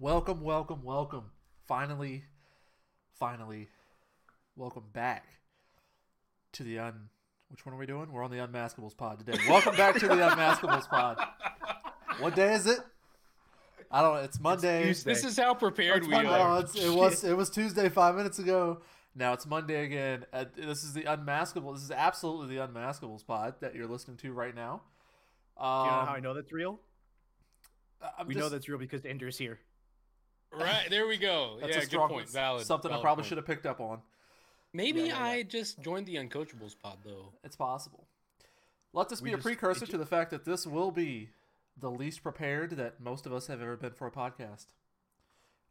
Welcome, welcome, welcome. Finally, finally, welcome back to the un. Which one are we doing? We're on the Unmaskables pod today. Welcome back to the Unmaskables pod. What day is it? I don't know. It's Monday. Tuesday. This is how prepared we Oh, are. it's, it was it was Tuesday five minutes ago. Now it's Monday again. Uh, this is the Unmaskable. This is absolutely the Unmaskables pod that you're listening to right now. Um, Do you know how I know that's real? I'm We know that's real because Ender's here. Right there we go. That's yeah, a strong, good point. Valid. Something I probably point. should have picked up on. Maybe Yeah, yeah, I just joined the Uncoachables pod though. It's possible. Let this be We a precursor it to the fact that this will be the least prepared that most of us have ever been for a podcast.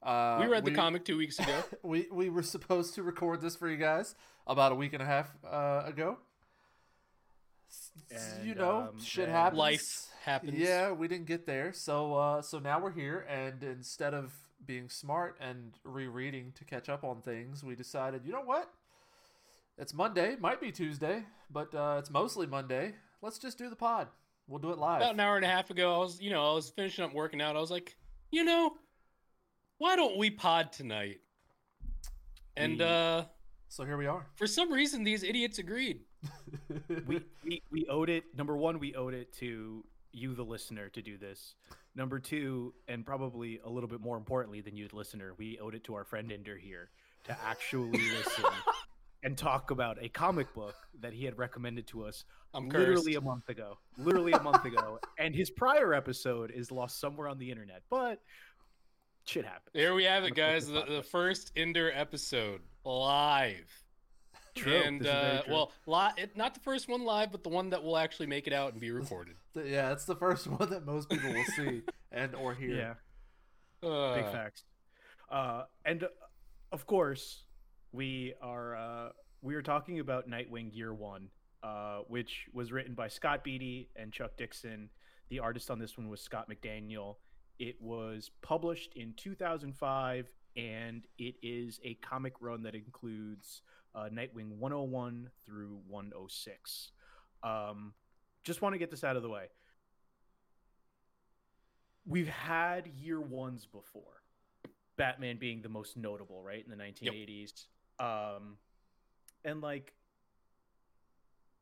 Uh, we read the comic two weeks ago. We we were supposed to record this for you guys about a week and a half uh, ago. And, you know, um, shit happens. Life happens. Yeah, we didn't get there, so uh, so now we're here, and instead of being smart and rereading to catch up on things, we decided, you know what? It's Monday, might be Tuesday, but uh, it's mostly Monday. Let's just do the pod. We'll do it live. About an hour and a half ago, I was, you know, I was finishing up working out. I was like, you know, why don't we pod tonight? And We- uh, So here we are. for some reason, these idiots agreed. we, we we owed it. Number one, we owed it to you, the listener, to do this. Number two, and probably a little bit more importantly than you, the listener, we owed it to our friend Ender here to actually listen and talk about a comic book that he had recommended to us I'm literally cursed. a month ago. Literally a month ago, and his prior episode is lost somewhere on the internet. But shit happens. There we have it, guys. The, the first Ender episode live. True. And This is very uh, true. well, li- it, not the first one live, but the one that will actually make it out and be recorded. Yeah, it's the first one that most people will see and or hear. yeah. Uh, big facts uh and uh, of course we are uh we are talking about nightwing year one uh which was written by scott beatty and chuck dixon the artist on this one was scott mcdaniel it was published in 2005 and it is a comic run that includes uh, nightwing 101 through 106 um just want to get this out of the way. We've had year ones before batman being the most notable right in the 1980s um and like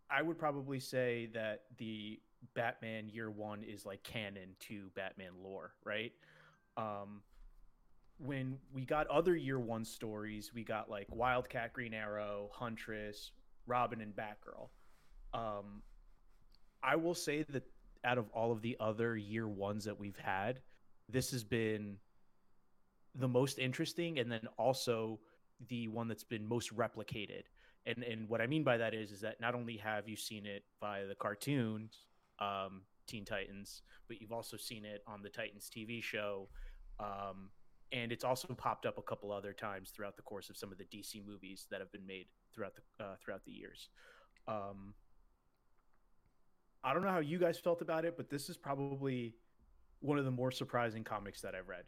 i would probably say that the batman year one is like canon to batman lore right? Um when we got other year one stories we got like wildcat green arrow huntress robin and batgirl um i will say that out of all of the other year ones that we've had, this has been the most interesting, and then also the one that's been most replicated. And and what I mean by that is is that not only have you seen it via the cartoons, um, Teen Titans, but you've also seen it on the Titans TV show, um, and it's also popped up a couple other times throughout the course of some of the DC movies that have been made throughout the uh, throughout the years. Um, I don't know how you guys felt about it, but this is probably one of the more surprising comics that I've read.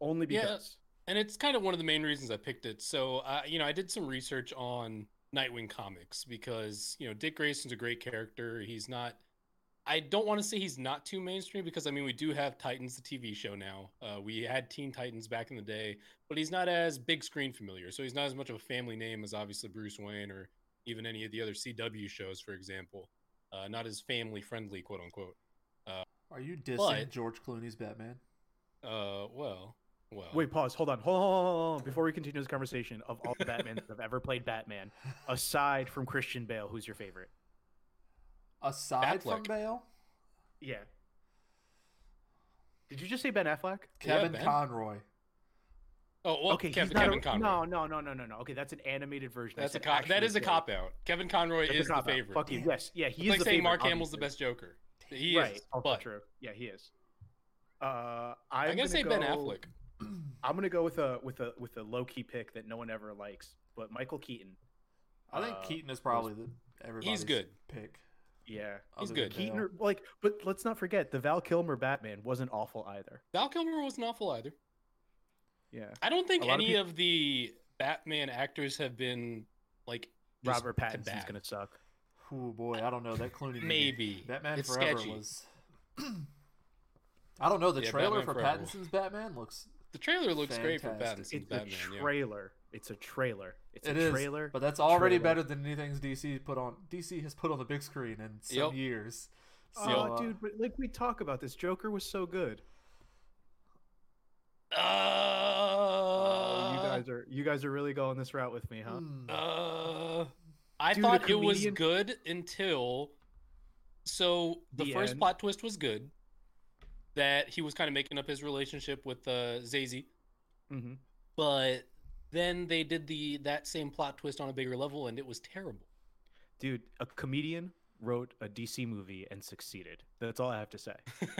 Only Yeah. because and it's kind of one of the main reasons I picked it. So, uh, you know, I did some research on Nightwing comics because, you know, Dick Grayson's a great character. He's not, I don't want to say he's not too mainstream because, I mean, we do have Titans, the TV show now. Uh, we had Teen Titans back in the day, but he's not as big screen familiar. So he's not as much of a family name as obviously Bruce Wayne or even any of the other CW shows, for example. Uh, not as family friendly, quote unquote. Are you dissing But- George Clooney's Batman? Uh, well, well. wait, pause, hold on, hold on, hold on, hold on. Before we continue this conversation, of all the Batman that have ever played Batman, aside from Christian Bale, who's your favorite? Aside from Affleck. Bale, Yeah. Did you just say Ben Affleck? Kevin Ben. Conroy. Oh, well, okay, Kevin, he's not Kevin a, Conroy. no, no, no, no, no, no. Okay, that's an animated version. I That's a said cop. That actually is a cop out. Kevin Conroy That's a is the cop-out. favorite. Fuck you. Yes, yeah, he It's is like the saying favorite, Mark Hamill's the best Joker. He right. is. Also But true. Yeah, he is. Uh, I'm, I'm gonna say go, Ben Affleck. I'm gonna go with a with a with a low key pick that no one ever likes, but Michael Keaton. I think Uh, Keaton is probably the everybody's good. pick. Yeah, He's good. Keaton, or, like, but let's not forget the Val Kilmer Batman wasn't awful either. Val Kilmer wasn't awful either. Yeah, I don't think A lot of any of the Batman actors have been like Robert Pattinson's bad. gonna suck. Oh boy, I don't know that Clooney. movie. Maybe. Batman It's Forever sketchy. was. I don't know. The Yeah, trailer Batman for Forever. Pattinson's Batman looks The trailer looks great for Fantastic. Pattinson's It's Batman. a yeah. Trailer. It's a trailer. It's It a is, trailer. but that's already trailer. better than anything DC put on. DC has put on the big screen in some Yep. years. So, oh, uh, dude, but like we talk about this, Joker was so good. Uh, Oh, you guys are you guys are really going this route with me, huh? hmm. Uh, I Dude, a thought it was good until. So the, The first end. plot twist was good. That he was kind of making up his relationship with uh, Zazie, Mm-hmm. but then they did the that same plot twist on a bigger level, and it was terrible. Dude, a comedian wrote a DC movie and succeeded. That's all I have to say.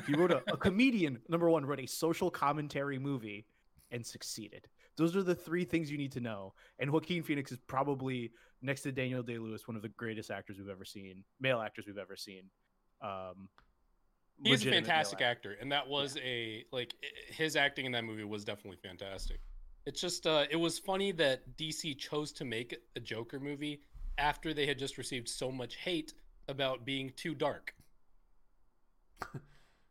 He wrote a, a comedian, number one, wrote a social commentary movie and succeeded. Those are the three things you need to know. And Joaquin Phoenix is probably next to Daniel Day Lewis, one of the greatest actors we've ever seen, male actors we've ever seen. Um, He's a fantastic actor. actor, and that was a like his acting in that movie was definitely fantastic. It's just uh, it was funny that DC chose to make a Joker movie after they had just received so much hate about being too dark.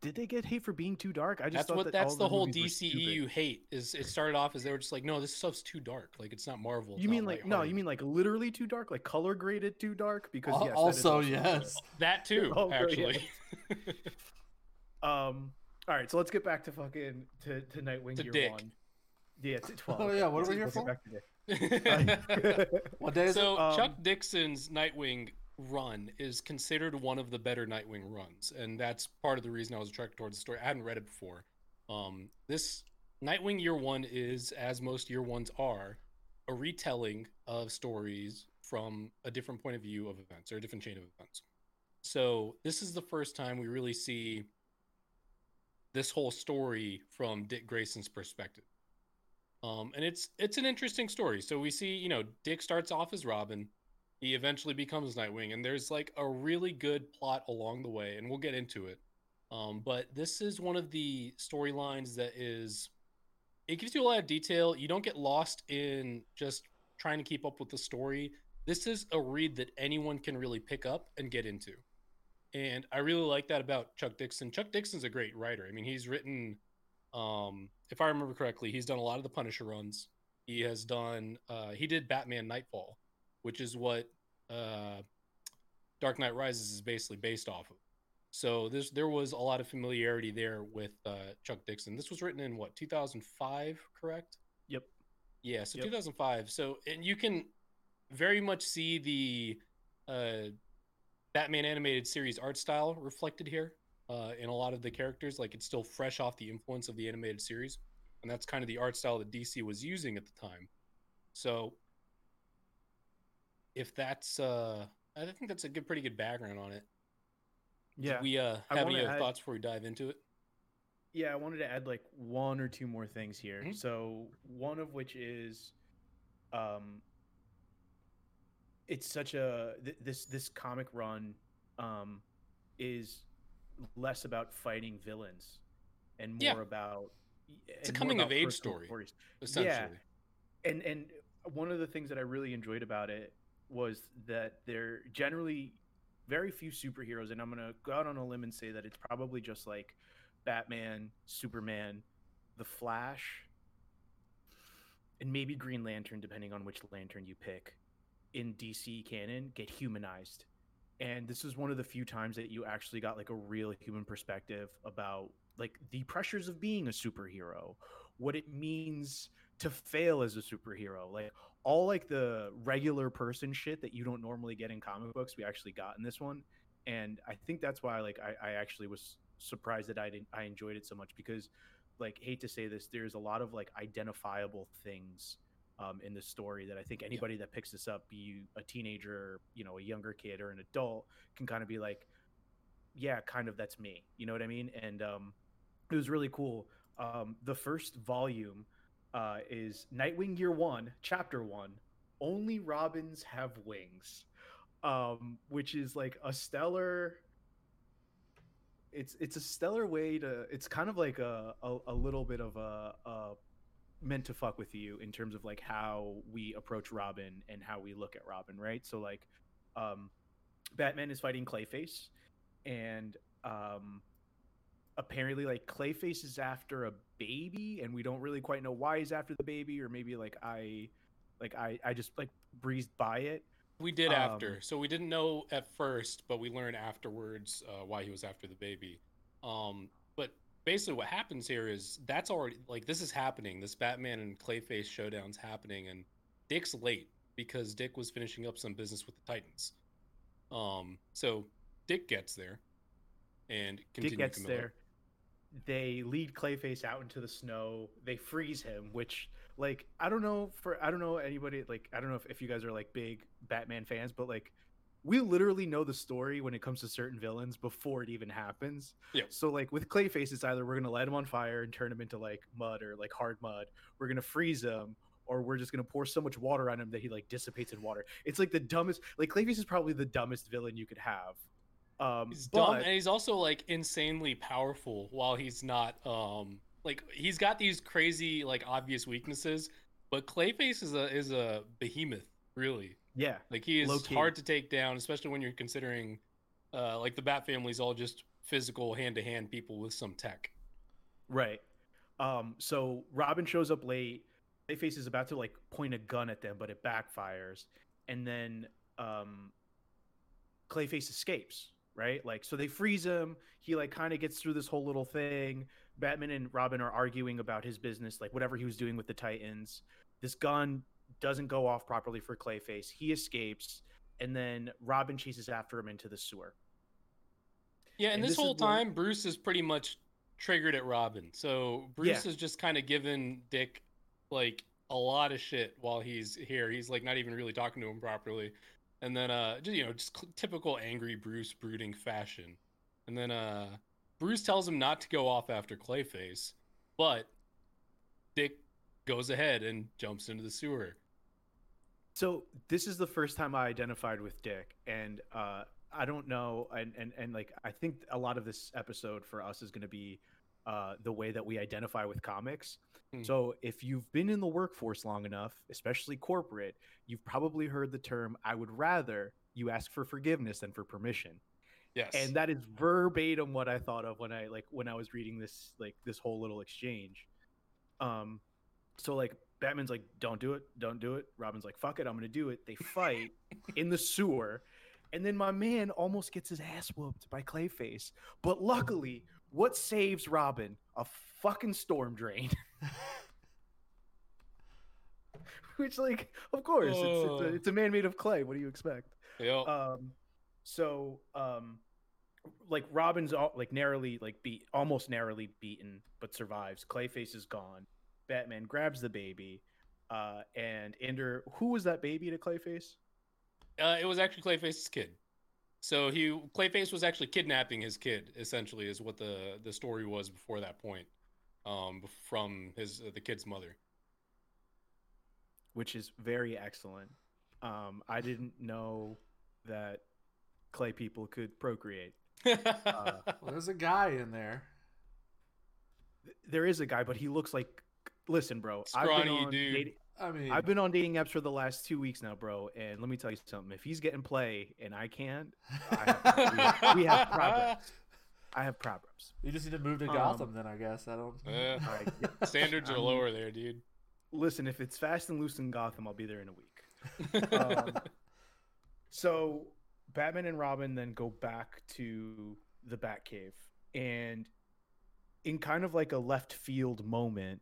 Did they get hate for being too dark? I just That's thought what that that's all the whole movies. DCEU hate is. It started off as they were just like, no, this stuff's too dark. Like it's not Marvel. it's You mean like no? You mean like literally too dark, like color graded too dark? Because Al- yes, also, too dark. yes. that too? Oh, yeah. actually, Um. All right, so let's get back to fucking to, to Nightwing To year Dick. one. Yeah, to 12. Oh, yeah, what are we here for? back to Dick. What day is so it? Um, Chuck Dixon's Nightwing run is considered one of the better Nightwing runs, and that's part of the reason I was attracted towards the story. I hadn't read it before. Um, this Nightwing Year One is, as most Year Ones are, a retelling of stories from a different point of view of events or a different chain of events. So this is the first time we really see this whole story from Dick Grayson's perspective. Um, and it's it's an interesting story. So we see, you know, Dick starts off as Robin. He eventually becomes Nightwing, and there's like a really good plot along the way, and we'll get into it. Um, but this is one of the storylines that is it gives you a lot of detail. You don't get lost in just trying to keep up with the story. This is a read that anyone can really pick up and get into. And I really like that about Chuck Dixon. Chuck Dixon's a great writer. I mean, he's written um, if I remember correctly, he's done a lot of the Punisher runs. He has done. Uh, he did Batman Nightfall, which is what uh, Dark Knight Rises is basically based off of. So this there was a lot of familiarity there with uh, Chuck Dixon. This was written in what 2005, correct? Yep. Yeah, so Yep. 2005. So and you can very much see the uh, Batman animated series art style reflected here uh, in a lot of the characters. Like it's still fresh off the influence of the animated series, and that's kind of the art style that DC was using at the time. So, if that's, uh, I think that's a good, pretty good background on it. Yeah. we uh, have any add- thoughts before we dive into it? Yeah, I wanted to add like one or two more things here. Mhm. So one of which is, um, it's such a th- this this comic run, um, is less about fighting villains and more Yeah. about It's a coming of age story. stories. Essentially, and and one of the things that I really enjoyed about it was that there generally very few superheroes, and I'm gonna go out on a limb and say that it's probably just like Batman, Superman, The Flash, and maybe Green Lantern, depending on which lantern you pick in DC canon, get humanized. And this is one of the few times that you actually got like a real human perspective about like the pressures of being a superhero, what it means to fail as a superhero, like all like the regular person shit that you don't normally get in comic books, we actually got in this one. And I think that's why like I, I actually was surprised that I didn't I enjoyed it so much because like hate to say this, there's a lot of like identifiable things um, in this story that I think anybody that picks this up, be you a teenager, you know, a younger kid or an adult, can kind of be like, yeah, kind of that's me. You know what I mean? And um, it was really cool. Um, the first volume uh, is Nightwing Year One, Chapter One. Only Robins have wings, um, which is like a stellar. It's it's a stellar way to. It's kind of like a a, a little bit of a, a meant to fuck with you in terms of like how we approach Robin and how we look at Robin, right? So like, um, Batman is fighting Clayface, and um, apparently like Clayface is after a baby, and we don't really quite know why he's after the baby, or maybe like I, like I, I just like breezed by it. We did Um, after, so we didn't know at first, but we learned afterwards uh, why he was after the baby. Um, but basically, what happens here is that's already like this is happening. This Batman and Clayface showdown's happening, and Dick's late because Dick was finishing up some business with the Titans. Um, so Dick gets there, and Dick gets Camilla. there. They lead Clayface out into the snow. They freeze him, which like I don't know for I don't know anybody like I don't know if, if you guys are like big Batman fans, but like we literally know the story when it comes to certain villains before it even happens. Yep. So like with Clayface, it's either we're gonna light him on fire and turn him into like mud or like hard mud. We're gonna freeze him, or we're just gonna pour so much water on him that he like dissipates in water. It's like the dumbest. Like Clayface is probably the dumbest villain you could have. Um, He's dumb, and he's also like insanely powerful. While he's not, um, like he's got these crazy, like obvious weaknesses, but Clayface is a is a behemoth, really. Yeah, Like he is hard to take down, especially when you're considering, uh, like the Bat family's all just physical hand to hand people with some tech. Right. Um, so Robin shows up late. Clayface is about to like point a gun at them, but it backfires. And then um Clayface escapes, right? Like so they freeze him. He like kind of gets through this whole little thing. Batman and Robin are arguing about his business, like whatever he was doing with the Titans. This gun doesn't go off properly for Clayface. He escapes, and then Robin chases after him into the sewer. Yeah, and, And this, this is whole where- time, Bruce is pretty much triggered at Robin. So Bruce is just kind of giving Dick like a lot of shit while he's here. He's like not even really talking to him properly. And then uh just you know, just cl- typical angry Bruce brooding fashion. And then uh Bruce tells him not to go off after Clayface, but Dick goes ahead and jumps into the sewer. So this is the first time I identified with Dick, and uh, I don't know, and, and and like I think a lot of this episode for us is going to be uh, the way that we identify with comics. Hmm. So if you've been in the workforce long enough, especially corporate, you've probably heard the term "I would rather you ask for forgiveness than for permission," Yes. and that is verbatim what I thought of when I like when I was reading this like this whole little exchange. Um, so like Batman's like, "Don't do it, don't do it." Robin's like, "Fuck it, I'm gonna do it." They fight in the sewer, and then my man almost gets his ass whooped by Clayface. But luckily, what saves Robin? A fucking storm drain. Which, like, of course, it's, it's, Oh. a, it's a man made of clay. What do you expect? Yep. um so um like robin's all, like narrowly like beat almost narrowly beaten but survives clayface is gone batman grabs the baby uh and ender who was that baby to clayface Uh, it was actually Clayface's kid. So he Clayface was actually kidnapping his kid. Essentially, is what the the story was before that point. Um, from his uh, the kid's mother. which is very excellent um i didn't know that clay people could procreate Uh, Well, there's a guy in there. Th- there is a guy but he looks like listen bro i've Scrawny been on dude. dating- I mean, I've been on dating apps for the last two weeks now, bro. And let me tell you something. If he's getting play and I can't, I have, we, have, we have problems. I have problems. you just need to move to um, Gotham. Then I guess I don't. Yeah. All right. yeah. Standards are I'm- lower there, dude. Listen, if it's fast and loose in Gotham, I'll be there in a week. Um, So Batman and Robin then go back to the Batcave, and in kind of like a left field moment,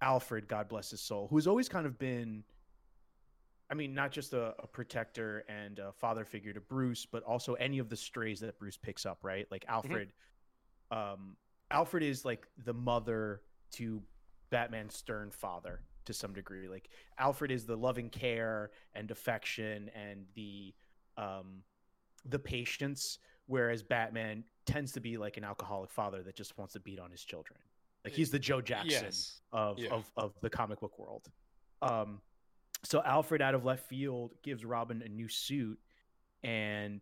Alfred, God bless his soul, who's always kind of been, I mean, not just a, a protector and a father figure to Bruce, but also any of the strays that Bruce picks up, right? Like Alfred, um, Alfred is like the mother to Batman's stern father to some degree. Like Alfred is the loving care and affection and the um the patience whereas batman tends to be like an alcoholic father that just wants to beat on his children like he's the joe jackson Yes. of, Yeah. of of the comic book world um so alfred out of left field gives robin a new suit and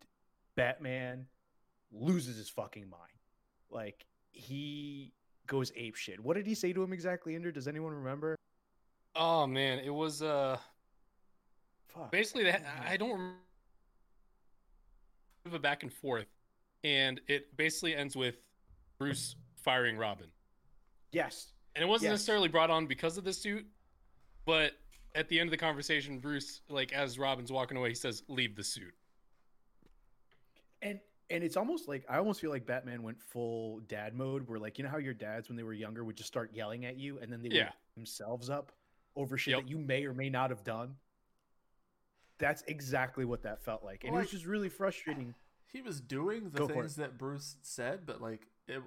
batman loses his fucking mind like he goes ape shit what did he say to him exactly Ender? does anyone remember Oh man, it was uh Fuck. basically that I don't remember a back and forth, and it basically ends with Bruce firing Robin. Yes. And it wasn't Yes. necessarily brought on because of the suit, but at the end of the conversation, Bruce, like as Robin's walking away, he says, "Leave the suit." And and it's almost like I almost feel like Batman went full dad mode where like you know how your dads when they were younger would just start yelling at you and then they Yeah. beat themselves up over shit Yep. that you may or may not have done. That's exactly what that felt like. And it was Like- just really frustrating. he was doing the Go things that Bruce said, but like it,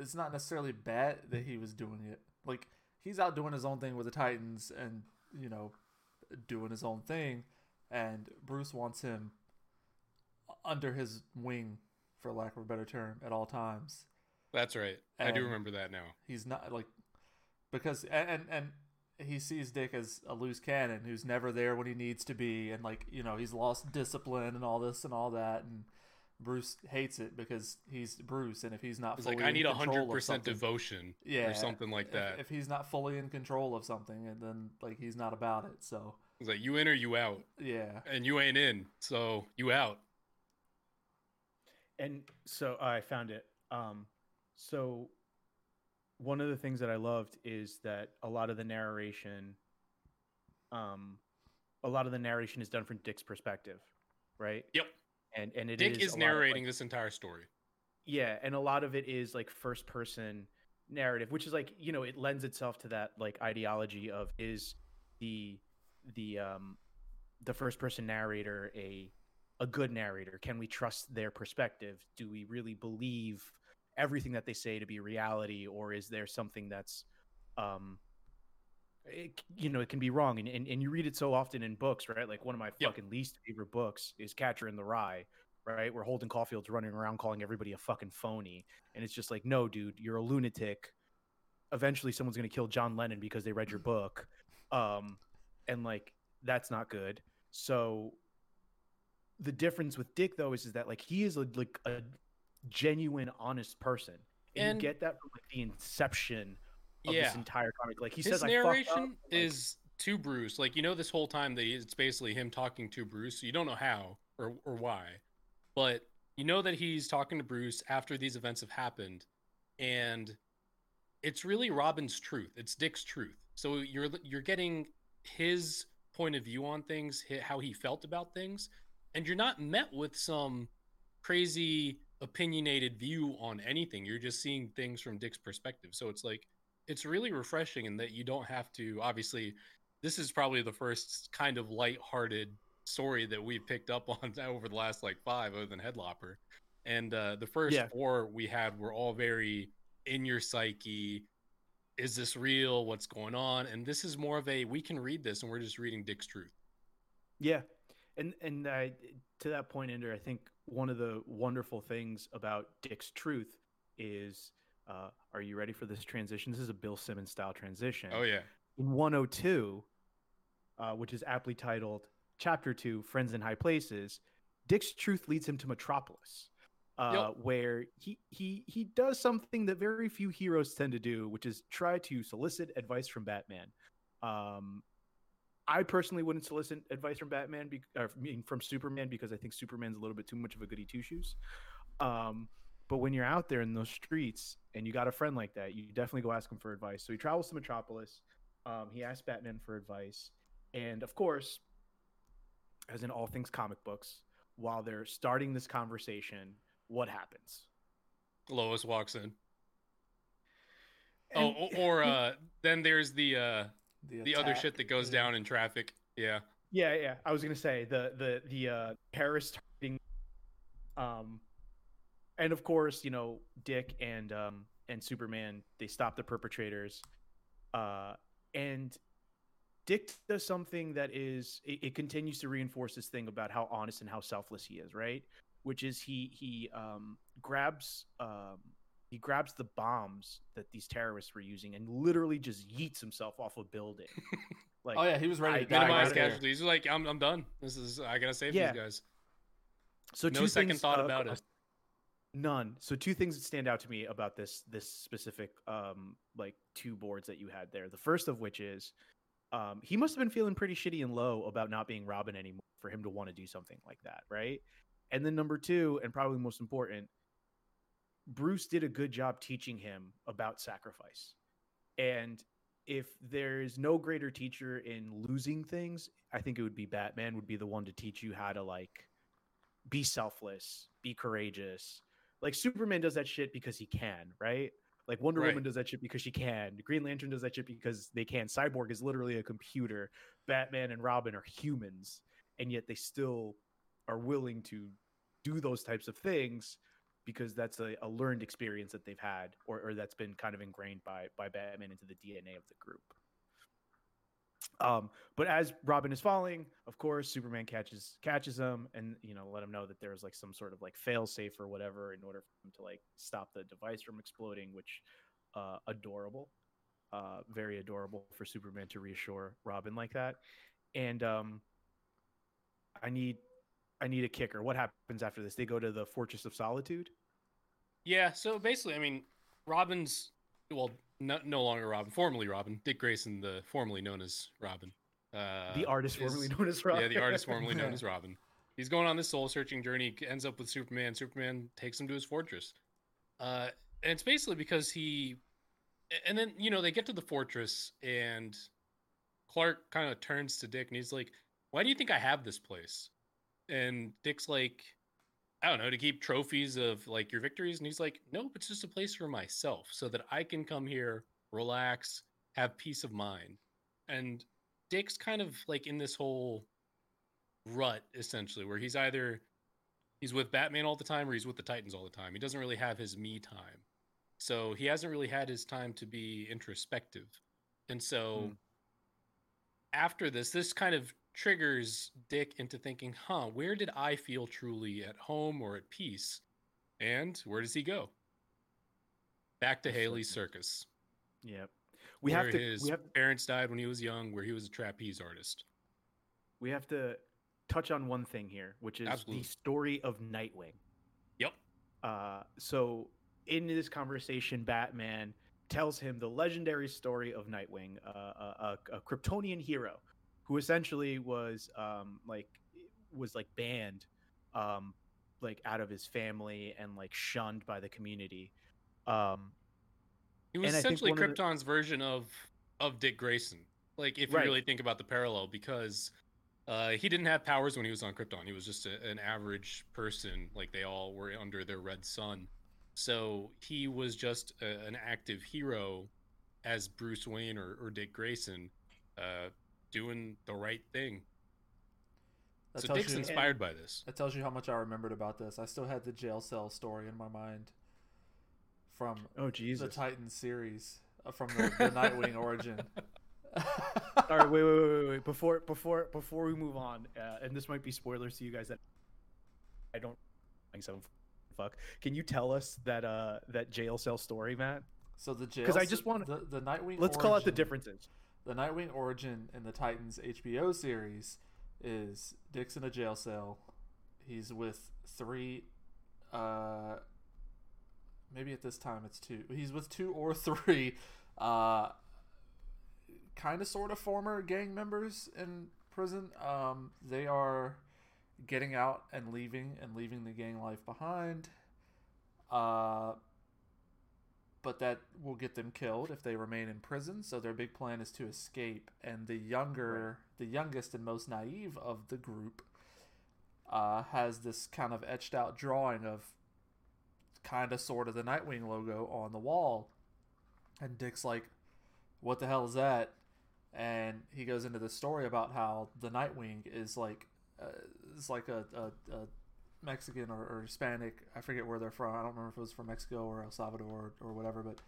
it's not necessarily bad that he was doing it. Like he's out doing his own thing with the Titans, and you know, doing his own thing, and Bruce wants him under his wing, for lack of a better term, at all times. That's right. I do remember that now. He's not like because and and, and he sees Dick as a loose cannon who's never there when he needs to be, and like you know he's lost discipline and all this and all that, and Bruce hates it because he's Bruce, and if he's not It's fully like I need a hundred percent devotion, yeah, or something like if- that. If, he's not fully in control of something, and then like he's not about it, so It's like you in or you out, yeah, and you ain't in, so you out. And so I found it. Um, so one of the things that I loved is that a lot of the narration, um, a lot of the narration is done from Dick's perspective, right? Yep. And and it Dick is is of, like- narrating this entire story. yeah, and a lot of it is like first person narrative, which is like you know it lends itself to that like ideology of is the the um the first person narrator a a good narrator? Can we trust their perspective? Do we really believe everything that they say to be reality, or is there something that's um it, you know it can be wrong and, and and you read it so often in books right like one of my Yep. fucking least favorite books is catcher in the rye right? Where Holden Caulfield's running around calling everybody a fucking phony. And it's just like, no, dude, you're a lunatic. Eventually someone's gonna kill John Lennon because they read your book. Um, and like that's not good. So the difference with Dick though is, is that like he is a, like a genuine, honest person. And, And- you get that from like the inception of Yeah. this entire comic. Like he His says, narration like- is to Bruce. Like you know, this whole time that it's basically him talking to Bruce. You don't know how or or why, but you know that he's talking to Bruce after these events have happened, and it's really Robin's truth. It's Dick's truth. So you're you're getting his point of view on things, how he felt about things, and you're not met with some crazy opinionated view on anything. You're just seeing things from Dick's perspective. So it's like it's really refreshing in that you don't have to obviously this is probably the first kind of light-hearted story that we've picked up on over the last like five other than headlopper. And uh the first Yeah. four we had were all very in your psyche is this real? What's going on? And this is more of a we can read this and we're just reading dick's truth. Yeah, and and uh, to that point, Ender, I think one of the wonderful things about Dick's Truth is, uh, are you ready for this transition? This is a Bill Simmons style transition. oh yeah In 102, uh, which is aptly titled Chapter Two: Friends in High Places, Dick's Truth leads him to Metropolis. Uh, Yep. Where he he he does something that very few heroes tend to do, which is try to solicit advice from Batman. Um, I personally wouldn't solicit advice from Batman, be, or I mean, from Superman, because I think Superman's a little bit too much of a goody two shoes. Um, but when you're out there in those streets and you got a friend like that, you definitely go ask him for advice. So he travels to Metropolis. Um, he asks Batman for advice, and of course, as in all things comic books, while they're starting this conversation, what happens? lois walks in oh And- o- or uh then there's the uh the other shit that goes yeah. down in traffic yeah Yeah, yeah. I was gonna say the the the uh, terrorist targeting, um, and of course, you know, Dick and um and Superman they stop the perpetrators, uh, and Dick does something that is it, it continues to reinforce this thing about how honest and how selfless he is, right? Which is he he um grabs um he grabs the bombs that these terrorists were using and literally just yeets himself off a building. Like, Oh yeah, he was ready to die. minimize right there. casualties He's like i'm, I'm done this is i gotta save Yeah. these guys So No two second things, thought uh, about it. None. So two things that stand out to me about this this specific um like two boards that you had there. The first of which is um he must have been feeling pretty shitty and low about not being Robin anymore for him to want to do something like that, right? And then number two, and probably most important, Bruce did a good job teaching him about sacrifice. And if there's no greater teacher in losing things, I think it would be Batman would be the one to teach you how to like be selfless, be courageous. Like Superman does that shit because he can, right? Like Wonder Right. Woman does that shit because she can. Green Lantern does that shit because they can. Cyborg is literally a computer. Batman and Robin are humans, and yet they still are willing to do those types of things because that's a, a learned experience that they've had or, or that's been kind of ingrained by by Batman into the DNA of the group. Um, but as Robin is falling, of course, Superman catches catches him and you know let him know that there's like some sort of like fail safe or whatever in order for him to like stop the device from exploding, which uh adorable. Uh very adorable for Superman to reassure Robin like that. And um I need I need a kicker. What happens after this? They go to the Fortress of Solitude. Yeah, so basically, I mean, Robin's well, no, no longer Robin, formerly Robin, Dick Grayson, the formerly known as Robin. Uh, the artist is- formerly known as Robin. Yeah, the artist formerly known as Robin. He's going on this soul searching journey, ends up with Superman. Superman takes him to his fortress. Uh, and it's basically because he, and then, you know, they get to the fortress and Clark kind of turns to Dick and he's like, Why do you think I have this place? And Dick's like, I don't know, to keep trophies of like your victories. And he's like, Nope, it's just a place for myself so that I can come here, relax, have peace of mind. And Dick's kind of like in this whole rut essentially where he's either he's with Batman all the time or he's with the Titans all the time. He doesn't really have his me time. So he hasn't really had his time to be introspective. And so Hmm. after this, this kind of triggers Dick into thinking, huh, where did I feel truly at home or at peace? And where does he go? Back to Haly's circus. Yep. We have to his we have parents died when he was young, where he was a trapeze artist. we have to touch on one thing here, which is Absolutely. the story of Nightwing. Yep. Uh, so in this conversation, Batman tells him the legendary story of Nightwing, uh, a, a, a Kryptonian hero who essentially was um, like was like banned, um, like out of his family and like shunned by the community. Um, He was And I think essentially of the- Krypton's version of of Dick Grayson. Like if Right. you really think about the parallel, because uh, he didn't have powers when he was on Krypton. He was just a, an average person, like they all were under their red sun. So he was just a, an active hero as Bruce Wayne or, or Dick Grayson, uh, doing the right thing. That so tells Dick's you, inspired by this. That tells you how much I remembered about this. I still had the jail cell story in my mind from oh Jesus the Jesus! Titan series, uh, from the, the Nightwing origin. All right, wait, wait, wait, wait, wait. Before, before, before we move on, uh, and this might be spoilers to you guys that I don't. Like some fuck. Can you tell us that uh that jail cell story, Matt? So the jail 'Cause I s- just wanna- the, the Nightwing. Let's call out the differences. The Nightwing origin in the Titans HBO series is Dick's in a jail cell. He's with three, uh, maybe at this time it's two. He's with two or three, uh, kind of sort of former gang members in prison. Um, they are getting out and leaving and leaving the gang life behind. Uh, but that will get them killed if they remain in prison. So their big plan is to escape. And the younger, the youngest and most naive of the group, uh, has this kind of etched out drawing of kind of sort of the Nightwing logo on the wall. And Dick's like, "What the hell is that?" And he goes into this story about how the Nightwing is like, uh, is like a, a, a Mexican or, or Hispanic. I forget where they're from. I don't remember if it was from Mexico or El Salvador or, or whatever. But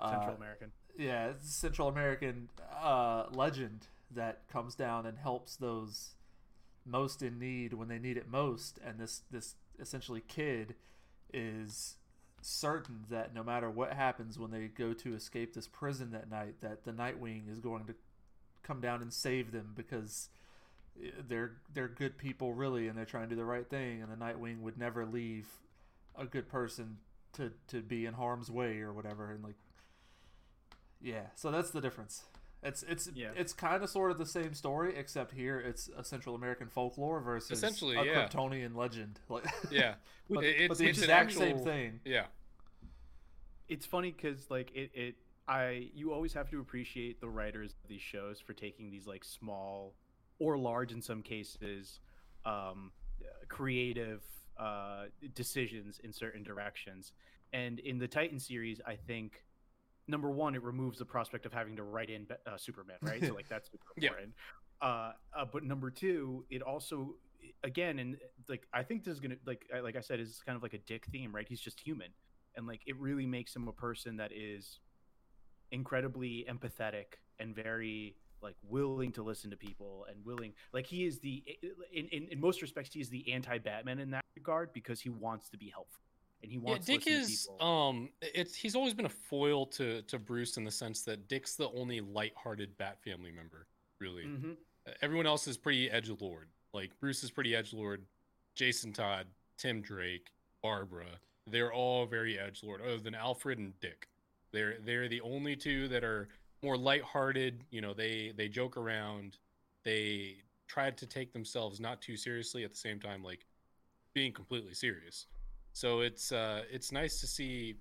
uh, Central American. yeah, it's a Central American uh, legend that comes down and helps those most in need when they need it most. And this this essentially kid is certain that no matter what happens when they go to escape this prison that night, that the Nightwing is going to come down and save them because they're they're good people really, and they're trying to do the right thing. And the Nightwing would never leave a good person to to be in harm's way or whatever. And like, yeah, so that's the difference. It's it's Yeah. it's kind of sort of the same story, except here it's a Central American folklore versus Essentially, a yeah. Kryptonian legend. Like, Yeah, but, It- but the it's an exact same thing. yeah. it's funny because like it, it I you always have to appreciate the writers of these shows for taking these like small or large in some cases um, creative uh, decisions in certain directions. And in the Titan series, I think number one, it removes the prospect of having to write in uh, Superman, right? so like that's super Yeah. important. Uh, uh, but number two, it also again and like I think this is gonna like I- like I said is kind of like a dick theme, right? He's just human, and like it really makes him a person that is incredibly empathetic and very like willing to listen to people and willing like he is the in in, in most respects he is the anti-batman in that regard because he wants to be helpful and he Yeah, wants Dick to listen is to people. um it's he's always been a foil to to Bruce in the sense that Dick's the only light-hearted Bat family member, really. Mhm. Uh, Everyone else is pretty edge lord. Like Bruce is pretty edge lord, Jason Todd, Tim Drake, Barbara. They're all very edge lord, other than Alfred and Dick. They're they're the only two that are more lighthearted. You know, they they joke around. They try to take themselves not too seriously at the same time, like being completely serious. So it's uh it's nice to see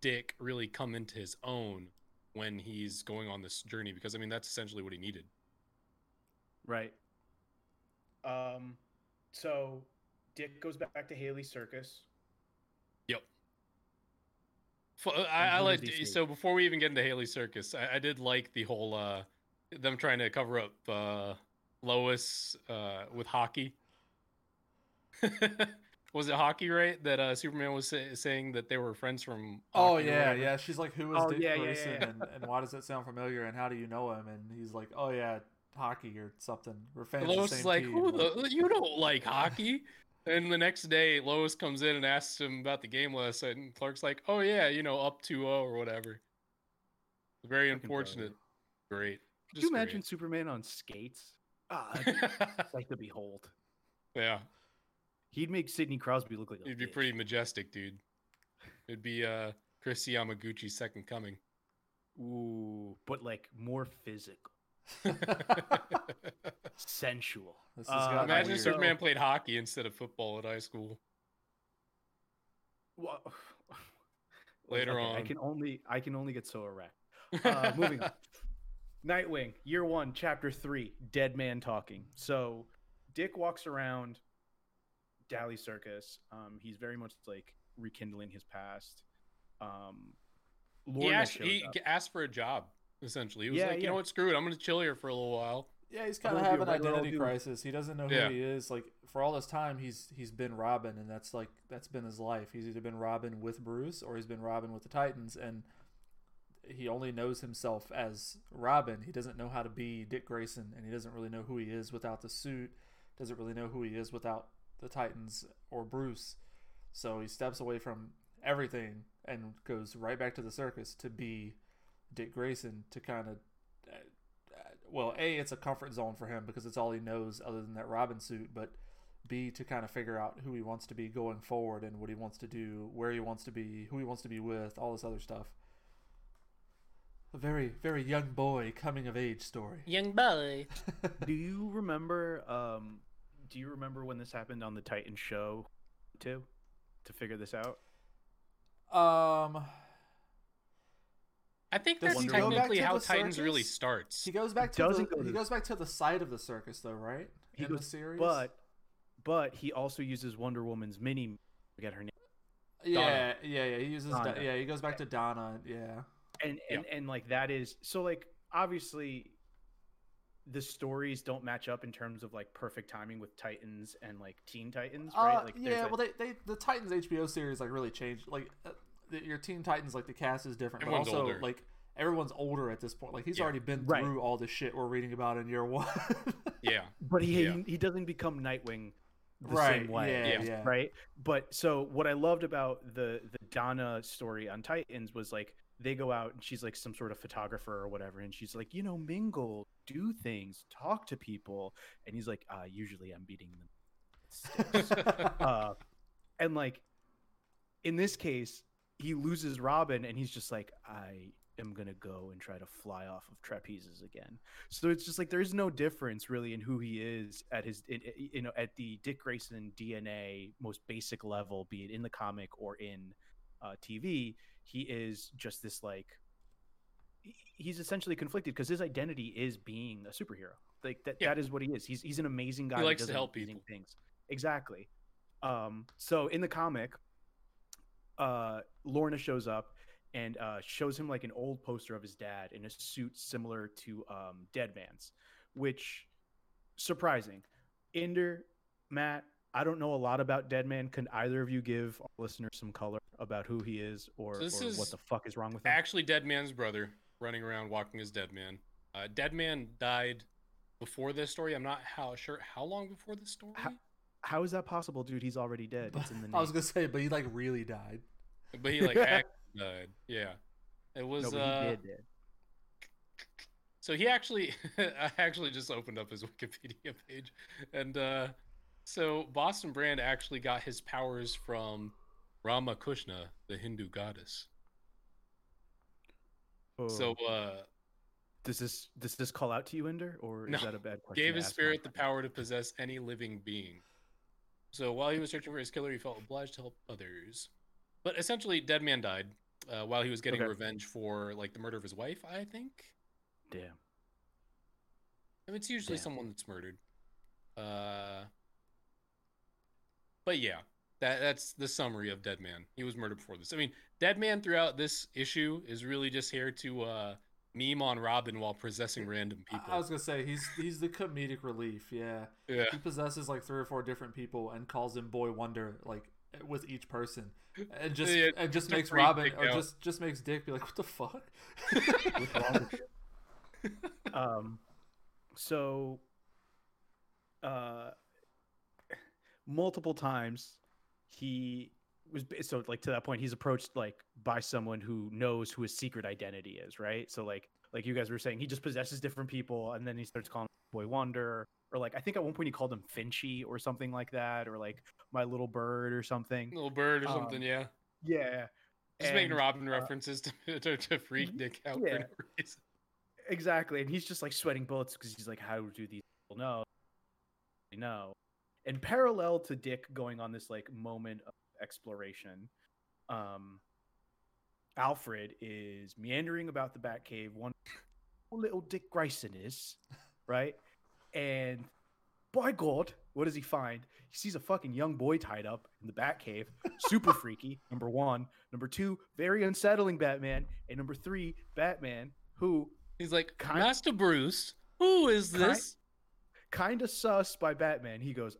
Dick really come into his own when he's going on this journey because I mean that's essentially what he needed. right um so dick goes back to haly circus I, I like does he see? so before we even get into Haly Circus, I, I did like the whole uh them trying to cover up uh Lois uh with hockey. was it hockey right that uh Superman was say, saying that they were friends from Oh yeah, yeah. She's like, "Who is Oh, Dick yeah, yeah, Grayson, yeah. And, and why does that sound familiar? And how do you know him?" And he's like, "Oh yeah, hockey or something. We're fans of the Lois same is like, team." Who the, you don't like hockey. And the next day, Lois comes in and asks him about the game last night, and Clark's like, "Oh yeah, you know, up 2-0 or whatever." Very unfortunate. Great. could you imagine superman on skates ah great. like to behold yeah, he'd make sidney crosby look like a he'd be bitch. pretty majestic, dude. It'd be uh Kristi Yamaguchi's second coming. ooh but like more physical sensual This Uh, Imagine if weird. so- Superman played hockey instead of football at high school. Wha- Later Okay, I on. can only I can only get so erect. Uh, moving on. Nightwing, year one, chapter three, Dead Man Talking. So Dick walks around Haly Circus. Um, he's very much like rekindling his past. Um, he Lorna asked, shows he asked for a job. Essentially, he was Yeah, like, "You yeah. know what? Screw it. I'm going to chill here for a little while." Yeah, he's kind of gonna be a having an identity crisis. He doesn't know who Yeah. he is. Like for all this time, he's he's been Robin, and that's like that's been his life. He's either been Robin with Bruce or he's been Robin with the Titans, and he only knows himself as Robin. He doesn't know how to be Dick Grayson, and he doesn't really know who he is without the suit. Doesn't really know who he is without the Titans or Bruce. So he steps away from everything and goes right back to the circus to be Dick Grayson to kind of well, a it's a comfort zone for him because it's all he knows other than that Robin suit. But b to kind of figure out who he wants to be going forward and what he wants to do, where he wants to be, who he wants to be with, all this other stuff. A very very young boy coming of age story. Young boy. do you remember? Um, do you remember when this happened on the Titan show, too? To figure this out. Um, I think Does that's he go back technically how the Titans really starts. he goes back to doesn't the, go he goes back to the side of the circus though, right? He In the goes- series, But, but he also uses Wonder Woman's mini. Forget her name. yeah, yeah, yeah. He uses Di- Donna. yeah. He goes back to Donna. Yeah. and and, and like that is so like obviously the stories don't match up in terms of like perfect timing with titans and like teen titans right Uh, like there's yeah, a- well, they, they the Titans HBO series like really changed. Like uh, the, your Teen Titans, like the cast is different, Everyone's but also older. like everyone's older at this point. Like he's Yeah. already been Right. through all the shit we're reading about in year one. yeah. but he, yeah. he he doesn't become nightwing the right? same way Yeah, Yeah. yeah. right but so what i loved about the the donna story on titans was like they go out and she's like some sort of photographer or whatever and she's like you know mingle do things talk to people and he's like uh usually i'm beating them uh and like in this case he loses robin and he's just like i am gonna go and try to fly off of trapezes again so it's just like there's no difference really in who he is at his in, in- you know at the dick grayson dna most basic level be it in the comic or in uh, TV, he is just this like he's essentially conflicted because his identity is being a superhero. Like that Yeah. that is what he is. He's he's an amazing guy. He who likes to help people. Things exactly. Um, so in the comic, uh, Lorna shows up and uh, shows him like an old poster of his dad in a suit similar to um, Dead Man's, which surprising. Inder, Matt, I don't know a lot about Dead Man. Can either of you give our listeners some color about who he is or, So or is what the fuck is wrong with him? Actually, Dead Man's brother running around walking as Dead Man. Uh, Dead Man died before this story. I'm not how sure how long before this story. How- How is that possible, dude? He's already dead. It's in the name. I was gonna say, but he like really died. But he like actually died. Yeah, it was. no, but uh, he did dead. So he actually, I actually just opened up his Wikipedia page, and uh, so Boston Brand actually got his powers from Rama Kushna, the Hindu goddess. So Oh. uh, does this does this call out to you, Inder, or is No. that a bad question? gave his spirit the power to possess any living being. So while he was searching for his killer, he felt obliged to help others. But essentially, Dead Man died uh, while he was getting Okay. revenge for like the murder of his wife. I think. Damn. I mean, it's usually Damn. someone that's murdered. Uh, but yeah, that that's the summary of Dead Man. He was murdered before this. I mean, Dead Man throughout this issue is really just here to uh, meme on Robin while possessing random people. I was gonna say he's he's the comedic relief. Yeah, yeah, he possesses like three or four different people and calls him Boy Wonder like with each person, and just Yeah, and just to makes Robin or out. just just makes Dick be like, what the fuck? What's wrong with you? um so uh multiple times he was so like to that point he's approached like by someone who knows who his secret identity is right so like like you guys were saying he just possesses different people and then he starts calling boy wonder or like i think at one point he called him finchy or something like that or like my little bird or something little bird or Um, something. yeah, yeah just making Robin uh, references to, to to freak Dick out for yeah. no reason. Exactly, and he's just like sweating bullets because he's like, "How do these people know?" They know. And parallel to Dick going on this like moment of exploration, um, Alfred is meandering about the Batcave. One little Dick Grayson is, right? And by God, what does he find? He sees a fucking young boy tied up in the Batcave. Super freaky. Number one. Number two, very unsettling Batman. And number three, Batman, who He's like, Kind- Master Bruce, who is this? kind of sus by Batman. He goes,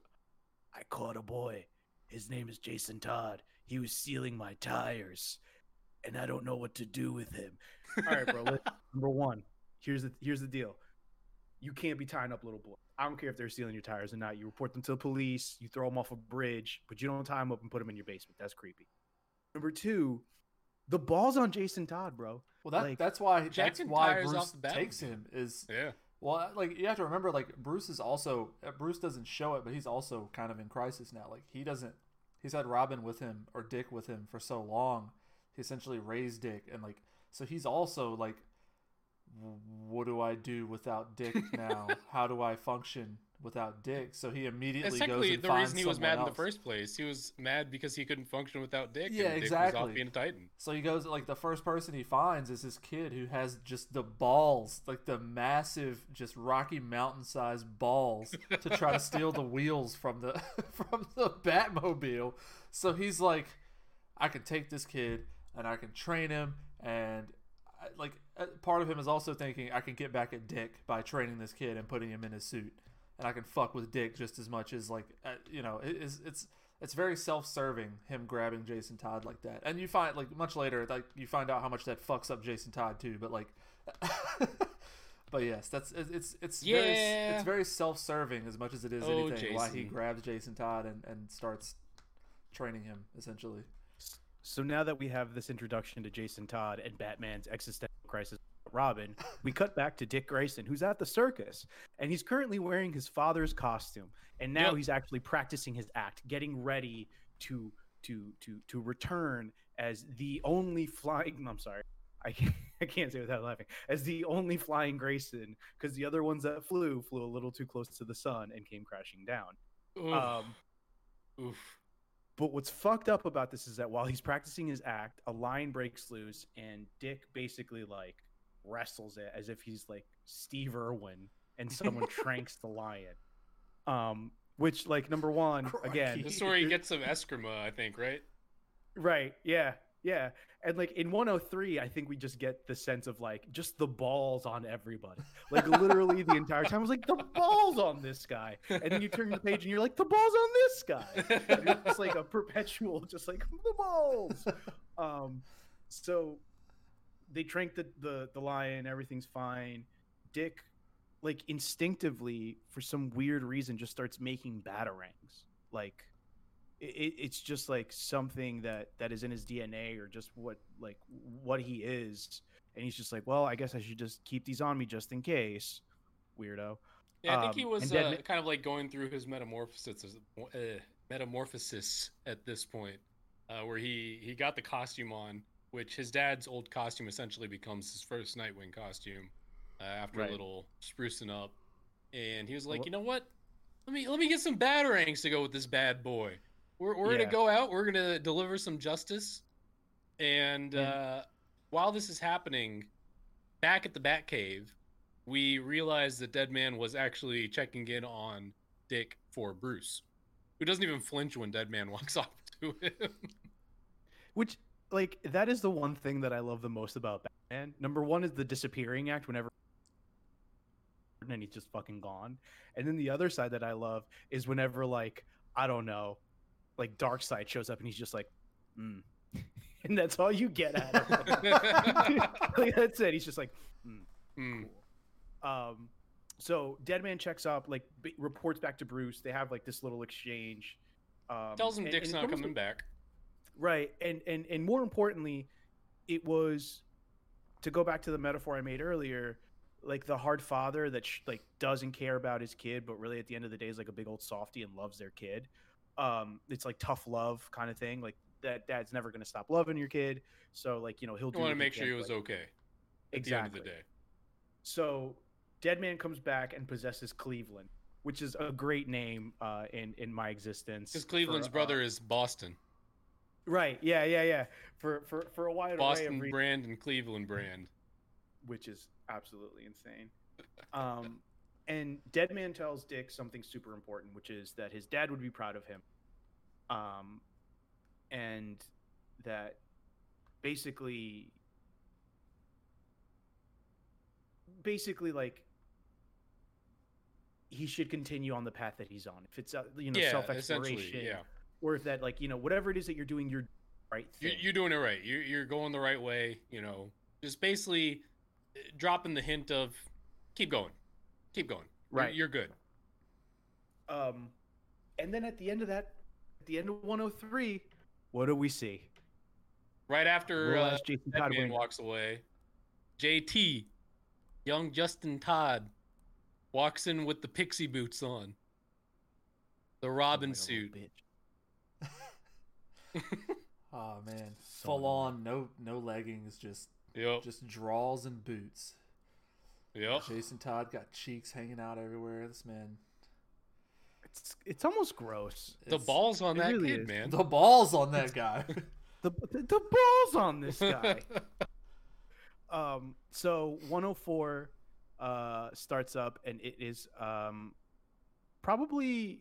I caught a boy. His name is Jason Todd. He was sealing my tires, and I don't know what to do with him. All right, bro. number one, here's the here's the deal. You can't be tying up little boys. I don't care if they're stealing your tires or not. You report them to the police. You throw them off a bridge, but you don't tie them up and put them in your basement. That's creepy. Number two, the ball's on Jason Todd, bro. Well, that Like, that's why that's why tires Bruce off the bat takes him is yeah, well, like you have to remember, like Bruce is also uh, Bruce doesn't show it, but he's also kind of in crisis now. Like he doesn't, he's had Robin with him or Dick with him for so long. He essentially raised Dick, and like so he's also like, what do I do without Dick now? How do I function without Dick? So he immediately goes and the finds reason he was mad in the first place. He was mad because he couldn't function without Dick. Yeah, and Dick Was exactly. off being a Titan. So he goes like the first person he finds is this kid who has just the balls, like the massive, just Rocky Mountain sized balls to try to steal the wheels from the from the Batmobile. So he's like, I can take this kid and I can train him, and like uh, part of him is also thinking I can get back at Dick by training this kid and putting him in his suit, and I can fuck with Dick just as much as like uh, you know it is it's it's very self-serving him grabbing Jason Todd like that. And you find like much later like you find out how much that fucks up Jason Todd too, but like but yes, that's it's it's it's very Yeah. it's very self-serving as much as it is Oh, anything why he grabs Jason Todd and and starts training him essentially. So now that we have this introduction to Jason Todd and Batman's existential crisis, with Robin, we cut back to Dick Grayson, who's at the circus, and he's currently wearing his father's costume, and now Yep. he's actually practicing his act, getting ready to to to to return as the only flying. I'm sorry. I can't, I can't say without laughing. As the only flying Grayson, because the other ones that flew flew a little too close to the sun and came crashing down. Oof. Um, Oof. But what's fucked up about this is that while he's practicing his act, a lion breaks loose and Dick basically like wrestles it as if he's like Steve Irwin and someone tranks the lion. Um, which like number one again, Crikey. This is where he gets some Eskrima, I think, right? right? Yeah, yeah. And like in 103, I think we just get the sense of like just the balls on everybody. Like literally the entire time I was like the balls on this guy, and then you turn the page and you're like the balls on this guy. It's like a perpetual, just like the balls. Um, so they trank the, the the lion. Everything's fine. Dick, like instinctively, for some weird reason, just starts making batarangs. Like it, it's just like something that that is in his DNA or just what like what he is. And he's just like, well, I guess I should just keep these on me just in case. Weirdo. Yeah, I think he Um, was and uh, Ma- kind of like going through his metamorphosis, uh, metamorphosis at this point, uh, where he he got the costume on, which his dad's old costume essentially becomes his first Nightwing costume uh, after Right. a little sprucing up, and he was like, Well- you know what? Let me let me get some batarangs to go with this bad boy. We're we're Yeah. gonna go out. We're gonna deliver some justice, and And- uh, while this is happening, back at the Batcave, we realize that Deadman was actually checking in on Dick for Bruce, who doesn't even flinch when Deadman walks off to him. Which like that is the one thing that I love the most about Batman. Number one is the disappearing act whenever and he's just fucking gone. And then the other side that I love is whenever like I don't know, like Darkseid shows up and he's just like, mm. and that's all you get out of him. like, that's it. He's just like, Hmm. cool. Um, so Deadman checks up, like b- reports back to Bruce. They have like this little exchange. Um, Tells him and- Dick's and not almost coming back. Right, and and and more importantly, it was to go back to the metaphor I made earlier, like the hard father that sh- like doesn't care about his kid, but really at the end of the day is like a big old softy and loves their kid. Um, it's like tough love kind of thing. Like that dad's never gonna stop loving your kid, so like you know he'll do. You want to make sure he was but- okay at exactly. the end of the day. So Deadman comes back and possesses Cleveland, which is a great name uh, in in my existence. Because for, Cleveland's uh, brother is Boston. Right. Yeah. Yeah. Yeah. For for for a wide array Boston of reasons. brand and Cleveland brand. which is absolutely insane. Um, and Deadman tells Dick something super important, which is that his dad would be proud of him. Um, and that basically, basically, like he should continue on the path that he's on. If it's uh, you know yeah, self exploration, Yeah, or if that like you know whatever it is that you're doing, you're right. you're, you're doing it right. You're you're going the right way. You know, just basically uh, dropping the hint of keep going, keep going. Right. you're good. Um, and then at the end of that, at the end of 103, what do we see? Right after We'll uh, Jason Todd walks away, JT, young Justin Todd, walks in with the pixie boots on, the Robin little suit. Bitch. Oh man, So full annoying. on, no no leggings, just Yep, just draws and boots. yep. Jason Todd got cheeks hanging out everywhere. This man, It's it's almost gross. The it's- balls on that really kid, is. man. the balls on that guy. The, the the balls on this guy. um, so 104 uh starts up, and it is um probably.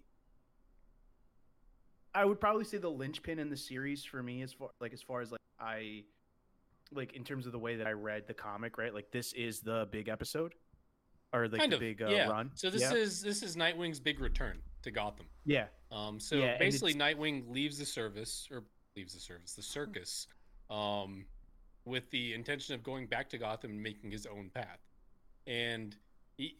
I would probably say the linchpin in the series for me, as far like as far as like I, like in terms of the way that I read the comic, right? Like this is the big episode, or like kind the of, big uh, yeah. run. So this yeah. is this is Nightwing's big return to Gotham. yeah, Um, so Yeah, basically, Nightwing leaves the service or leaves the service, the circus, um, with the intention of going back to Gotham and making his own path. And he, he-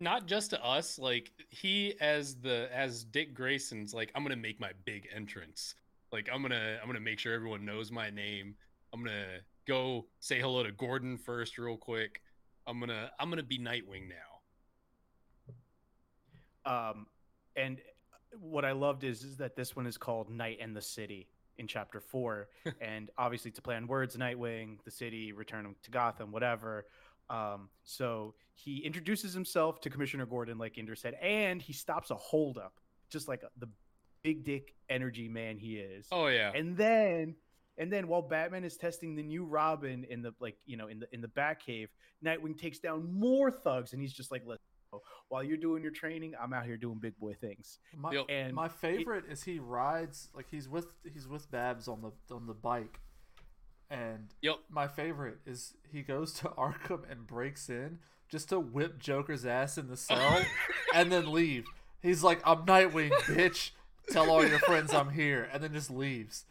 not just to us, like he as the as Dick Grayson's like, I'm gonna make my big entrance. Like I'm gonna I'm gonna make sure everyone knows my name. I'm gonna go say hello to Gordon first, real quick. I'm gonna I'm gonna be Nightwing now. um and what i loved is is that this one is called night and the city in chapter four and obviously to play on words nightwing the city return to gotham whatever um so he introduces himself to commissioner gordon like Inder said and he stops a holdup just like the big dick energy man he is. Oh yeah. And then and then while Batman is testing the new Robin in the like, you know, in the in the Batcave, Nightwing takes down more thugs and he's just like, let's go. While you're doing your training, I'm out here doing big boy things. My, And my favorite is he rides like he's with he's with Babs on the on the bike, and Yep. my favorite is he goes to Arkham and breaks in just to whip Joker's ass in the cell and then leave. He's like, "I'm Nightwing, bitch. Tell all your friends I'm here," and then just leaves.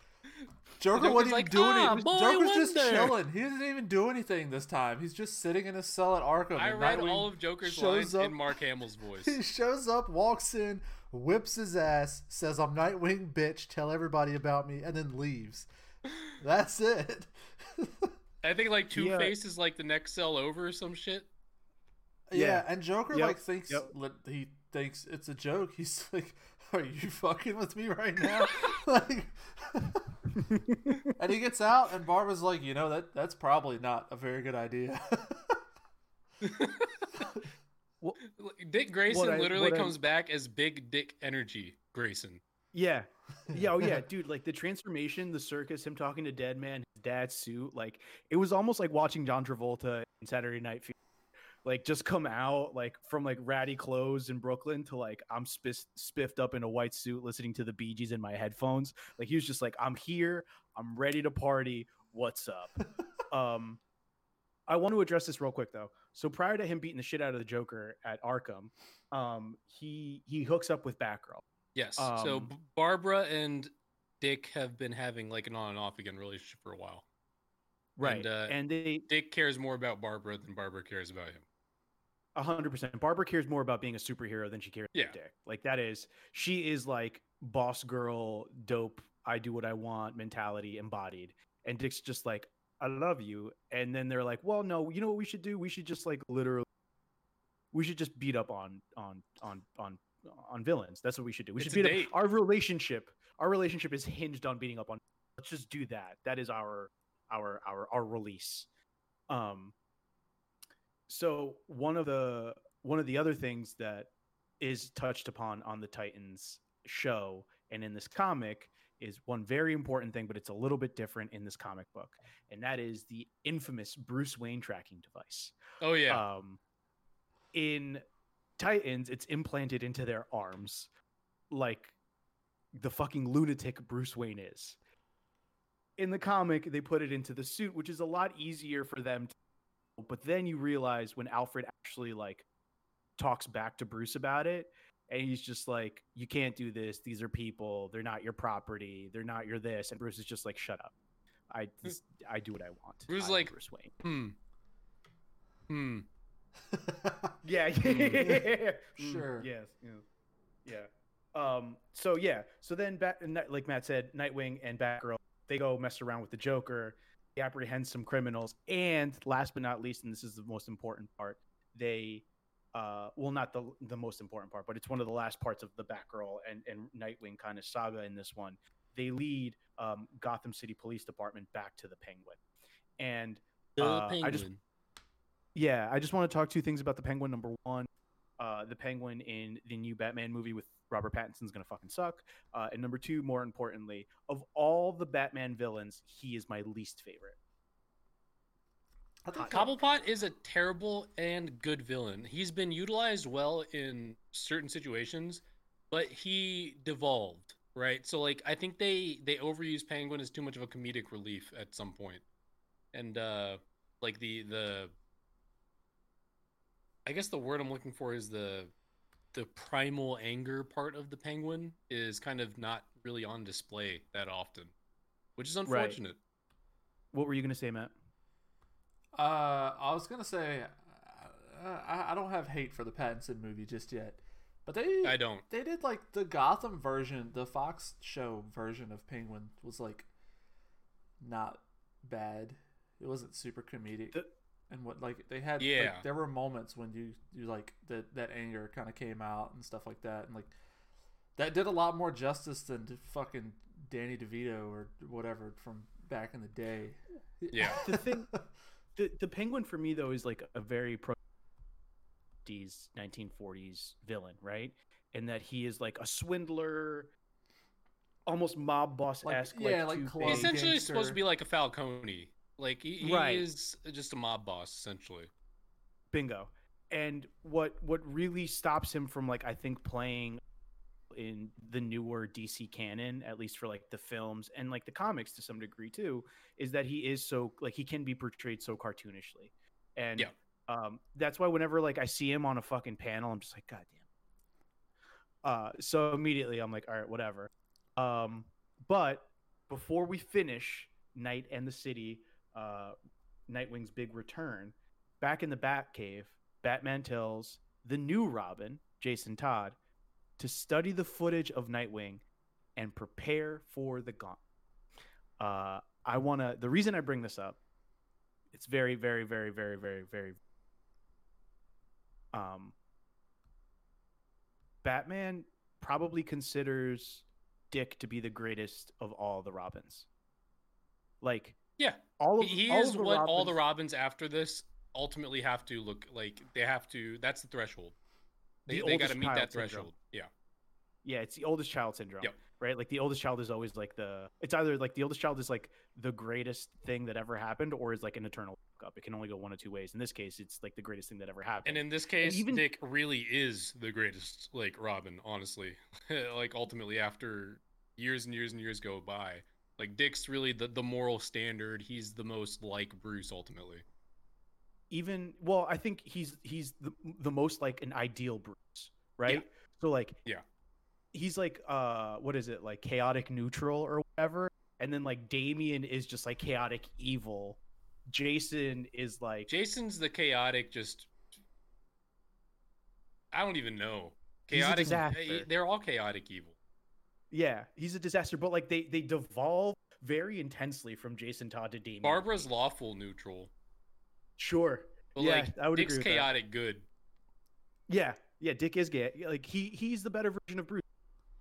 Joker Joker's wasn't even like, doing "Ah, it. boy Joker's just wonder." chilling. He doesn't even do anything this time. He's just sitting in a cell at Arkham. I read Nightwing all of Joker's lines up- in Mark Hamill's voice. he shows up, walks in, whips his ass, says, I'm Nightwing, bitch, tell everybody about me, and then leaves. That's it. I think like Two Yeah. Face is like the next cell over or some shit. yeah. Yeah. and Joker, Yep, like, thinks yep. li- he thinks it's a joke. He's like, Are you fucking with me right now? like, and he gets out, and Barbara's like, You know, that that's probably not a very good idea. Dick Grayson What I- literally what I- comes back as Big Dick Energy Grayson. Yeah. Yeah, oh yeah, dude, like the transformation, the circus, him talking to Dead Man, his dad's suit, like it was almost like watching John Travolta in Saturday Night Fever. Like just come out like from like ratty clothes in Brooklyn to like I'm spis- spiffed up in a white suit listening to the Bee Gees in my headphones. Like he was just like I'm here, I'm ready to party. What's up? um I want to address this real quick though. So prior to him beating the shit out of the Joker at Arkham, um he he hooks up with Batgirl. Yes. so Um, B- Barbara and Dick have been having like an on and off again relationship for a while. Right. And, uh, and they Dick cares more about Barbara than Barbara cares about him. A hundred percent. Barbara cares more about being a superhero than she cares Yeah. about Dick. Like that is she is like boss girl, dope, I do what I want mentality embodied. And Dick's just like, I love you. And then they're like, Well, no, you know what we should do? We should just like literally we should just beat up on on on on on villains. That's what we should do. We It's should beat up our relationship. Our relationship is hinged on beating up on let's just do that. That is our our our our release. Um so one of the one of the other things that is touched upon on the Titans show and in this comic is one very important thing, but it's a little bit different in this comic book, and that is the infamous Bruce Wayne tracking device. Oh yeah. Um, in Titans, it's implanted into their arms, like the fucking lunatic Bruce Wayne is. In the comic, they put it into the suit, which is a lot easier for them. To, but then you realize when Alfred actually like talks back to Bruce about it, and he's just like, "You can't do this. These are people. They're not your property. They're not your this." And Bruce is just like, "Shut up. I this, I do what I want." Bruce I'm like- Bruce Wayne. hmm. Hmm. Yeah, yeah, Mm. Sure. Mm, yes, yeah, yeah. Um. So yeah. So then, Bat, like Matt said, Nightwing and Batgirl they go mess around with the Joker. They apprehend some criminals, and last but not least, and this is the most important part, they, uh, well, not the the most important part, but it's one of the last parts of the Batgirl and and Nightwing kind of saga in this one. They lead um, Gotham City Police Department back to the Penguin, and The Uh, I just- yeah, I just want to talk two things about the Penguin. Number one, uh, the Penguin in the new Batman movie with Robert Pattinson's gonna fucking suck. Uh, and number two, more importantly, of all the Batman villains, he is my least favorite. I think Cobblepot is a terrible and good villain. He's been utilized well in certain situations, but he devolved, right? So like I think they they overuse Penguin as too much of a comedic relief at some point. And uh like the the I guess the word I'm looking for is the the primal anger part of the Penguin is kind of not really on display that often, which is Right. unfortunate. What were you gonna say, Matt? Uh, I was gonna say, uh, I, I don't have hate for the Pattinson movie just yet, but they I don't. they did like the Gotham version, the Fox show version of Penguin was like not bad. It wasn't super comedic. The- and what like they had Yeah. like, there were moments when you you like that that anger kind of came out and stuff like that and like that did a lot more justice than to fucking Danny DeVito or whatever from back in the day. Yeah. The thing, the the Penguin for me though is like a very pro 1940s villain, right? And that he is like a swindler. almost mob boss esque. Like- yeah, like He's club essentially supposed to be like a Falcone. Like he, he Right. is just a mob boss essentially. bingo. And what what really stops him from like I think playing in the newer DC canon, at least for like the films and like the comics to some degree too, is that he is so like he can be portrayed so cartoonishly. And Yeah. um that's why whenever like I see him on a fucking panel, I'm just like, God damn. Uh so immediately I'm like, all right, whatever. Um but before we finish Night and the City, uh Nightwing's big return, back in the Batcave, Batman tells the new Robin, Jason Todd, to study the footage of Nightwing and prepare for the gauntlet. Uh, I want to. The reason I bring this up, it's very, very, very, very, very, very. Um, Batman probably considers Dick to be the greatest of all the Robins. Like Yeah, all of he, all is of the what all the Robins- Robins after this ultimately have to look like. They have to. That's the threshold. They, The they got to meet that syndrome. threshold. Yeah. Yeah, it's the oldest child syndrome. Yep. Right? Like the oldest child is always like the it's either like the oldest child is like the greatest thing that ever happened or is like an eternal fuck up. It can only go one of two ways. In this case, it's like the greatest thing that ever happened. And in this case, even- Dick really is the greatest, like Robin. Honestly, like ultimately, after years and years and years go by, like Dick's really the the moral standard. He's the most like Bruce ultimately. even well, I think he's he's the, the most like an ideal Bruce, right? So like Yeah. He's like uh what is it? Like chaotic neutral or whatever. And then like Damian is just like chaotic evil. Jason is like Jason's the chaotic, just I don't even know. Chaotic. eh, They're all chaotic evil. Yeah, he's a disaster, but like they they devolve very intensely from Jason Todd to Damian. Barbara's lawful neutral, sure. but Yeah, like I would Dick's agree with that. chaotic good. Yeah, yeah. Dick is gay. Like he he's the better version of Bruce.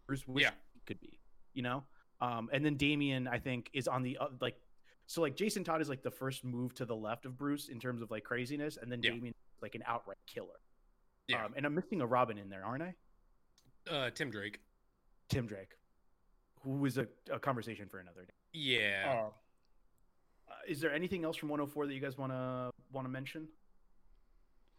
Bruce wish Yeah. he could be. You know. Um, and then Damian, I think, is on the uh, like. So like Jason Todd is like the first move to the left of Bruce in terms of like craziness, and then Yeah. Damien is like an outright killer. Yeah. Um, and I'm missing a Robin in there, aren't I? Uh, Tim Drake. Tim Drake, who is a, a conversation for another day. Yeah. Uh, uh, is there anything else from 104 that you guys want to want to mention?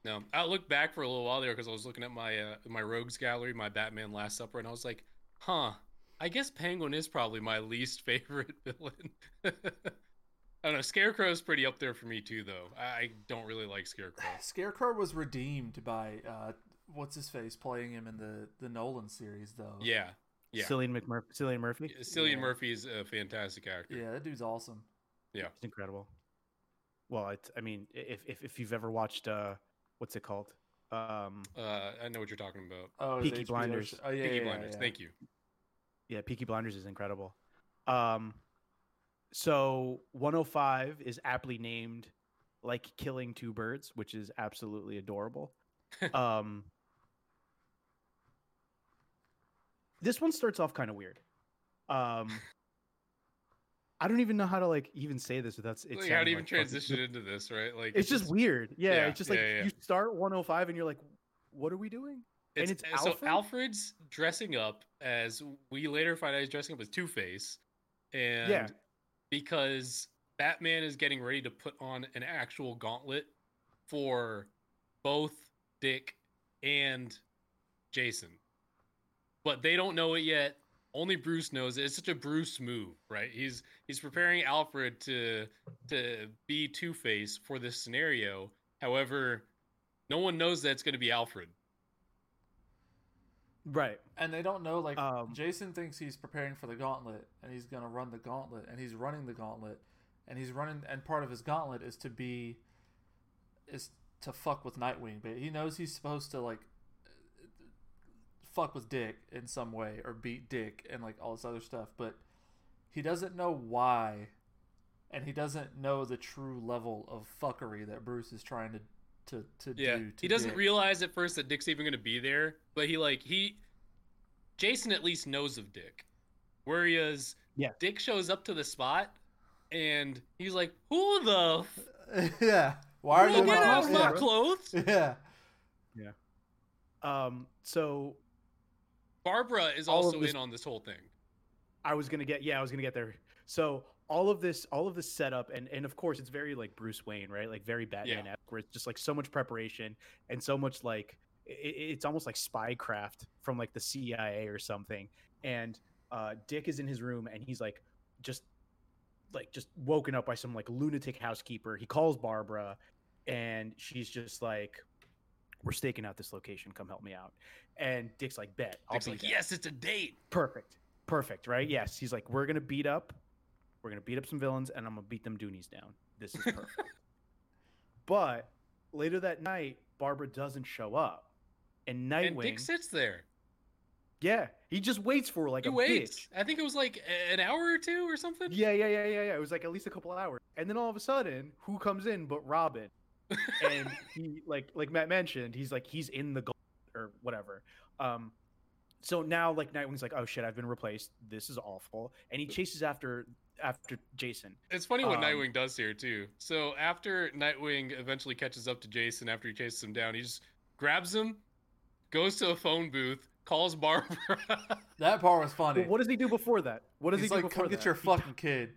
No, I looked back for a little while there because I was looking at my uh, my Rogues gallery, my Batman Last Supper, and I was like, "Huh, I guess Penguin is probably my least favorite villain." I don't know. Scarecrow's pretty up there for me too, though. I, I don't really like Scarecrow. Scarecrow was redeemed by uh, what's his face playing him in the the Nolan series though. Yeah, yeah. Cillian McMurphy. Cillian Murphy. Cillian Yeah. Murphy is a fantastic actor. yeah, that dude's awesome. Yeah. It's incredible. Well, it's, I mean, if, if if you've ever watched uh, what's it called? Um, Uh, I know what you're talking about. Oh, his Peaky Blinders. Oh yeah, Peaky yeah, Blinders. yeah. Thank you. yeah, Peaky Blinders is incredible. Um, so 105 is aptly named like killing two birds, which is absolutely adorable. um, this one starts off kind of weird. Um, I don't even know how to like even say this without it. like, how sounding to even like fucking- transition into this, right? Like It's just weird. Yeah, Yeah, it's just like yeah, yeah. you start 105 and you're like, what are we doing? and it's uh, so Alfred's dressing up as we later find out he's dressing up as Two Face, and Yeah. because Batman is getting ready to put on an actual gauntlet for both Dick and Jason, but they don't know it yet. Only Bruce knows it. It's such a Bruce move, right? He's he's preparing Alfred to to be Two Face for this scenario. However, no one knows that it's going to be Alfred. Right. And they don't know like Um, Jason thinks he's preparing for the gauntlet and he's gonna run the gauntlet and he's running the gauntlet and he's running and part of his gauntlet is to be is to fuck with Nightwing, but he knows he's supposed to like fuck with Dick in some way or beat Dick and like all this other stuff, but he doesn't know why and he doesn't know the true level of fuckery that Bruce is trying to to, to Yeah, do. To he doesn't Dick. realize at first that Dick's even going to be there, but he like he, Jason at least knows of Dick, whereas Yeah. Dick shows up to the spot, and he's like, "Who the? F- yeah. Why are you get not- out of my yeah. Yeah. Um, so Barbara is also this- in on this whole thing. I was gonna get yeah, I was gonna get there. So all of this, all of this setup, and and of course it's very like Bruce Wayne, right? Like very Batman, yeah. where it's just like so much preparation and so much like it, it's almost like spycraft from like the CIA or something. And uh, Dick is in his room and he's like just like just woken up by some like lunatic housekeeper. He calls Barbara and she's just like we're staking out this location. Come help me out. And Dick's like, bet. I'll Dick's like, yes, it's a date. Perfect. Perfect. Right? Yes. He's like, we're gonna beat up, we're gonna beat up some villains, and I'm gonna beat them Doonies down. This is perfect. but later that night, Barbara doesn't show up, and Nightwing. And Dick sits there. Yeah, he just waits for like he a waits. Bitch. I think it was like an hour or two or something. Yeah, yeah, yeah, yeah, yeah. It was like at least a couple hours, and then all of a sudden, who comes in but Robin? And he like like Matt mentioned, he's like he's in the goal or whatever. Um, so now like Nightwing's like, oh shit, I've been replaced. This is awful, and he chases after after Jason. It's funny what um, Nightwing does here too. So after Nightwing eventually catches up to Jason after he chases him down, he just grabs him, goes to a phone booth, calls Barbara. that part was funny. what does he do before that? What does He's he do like, before Come that? get your fucking kid.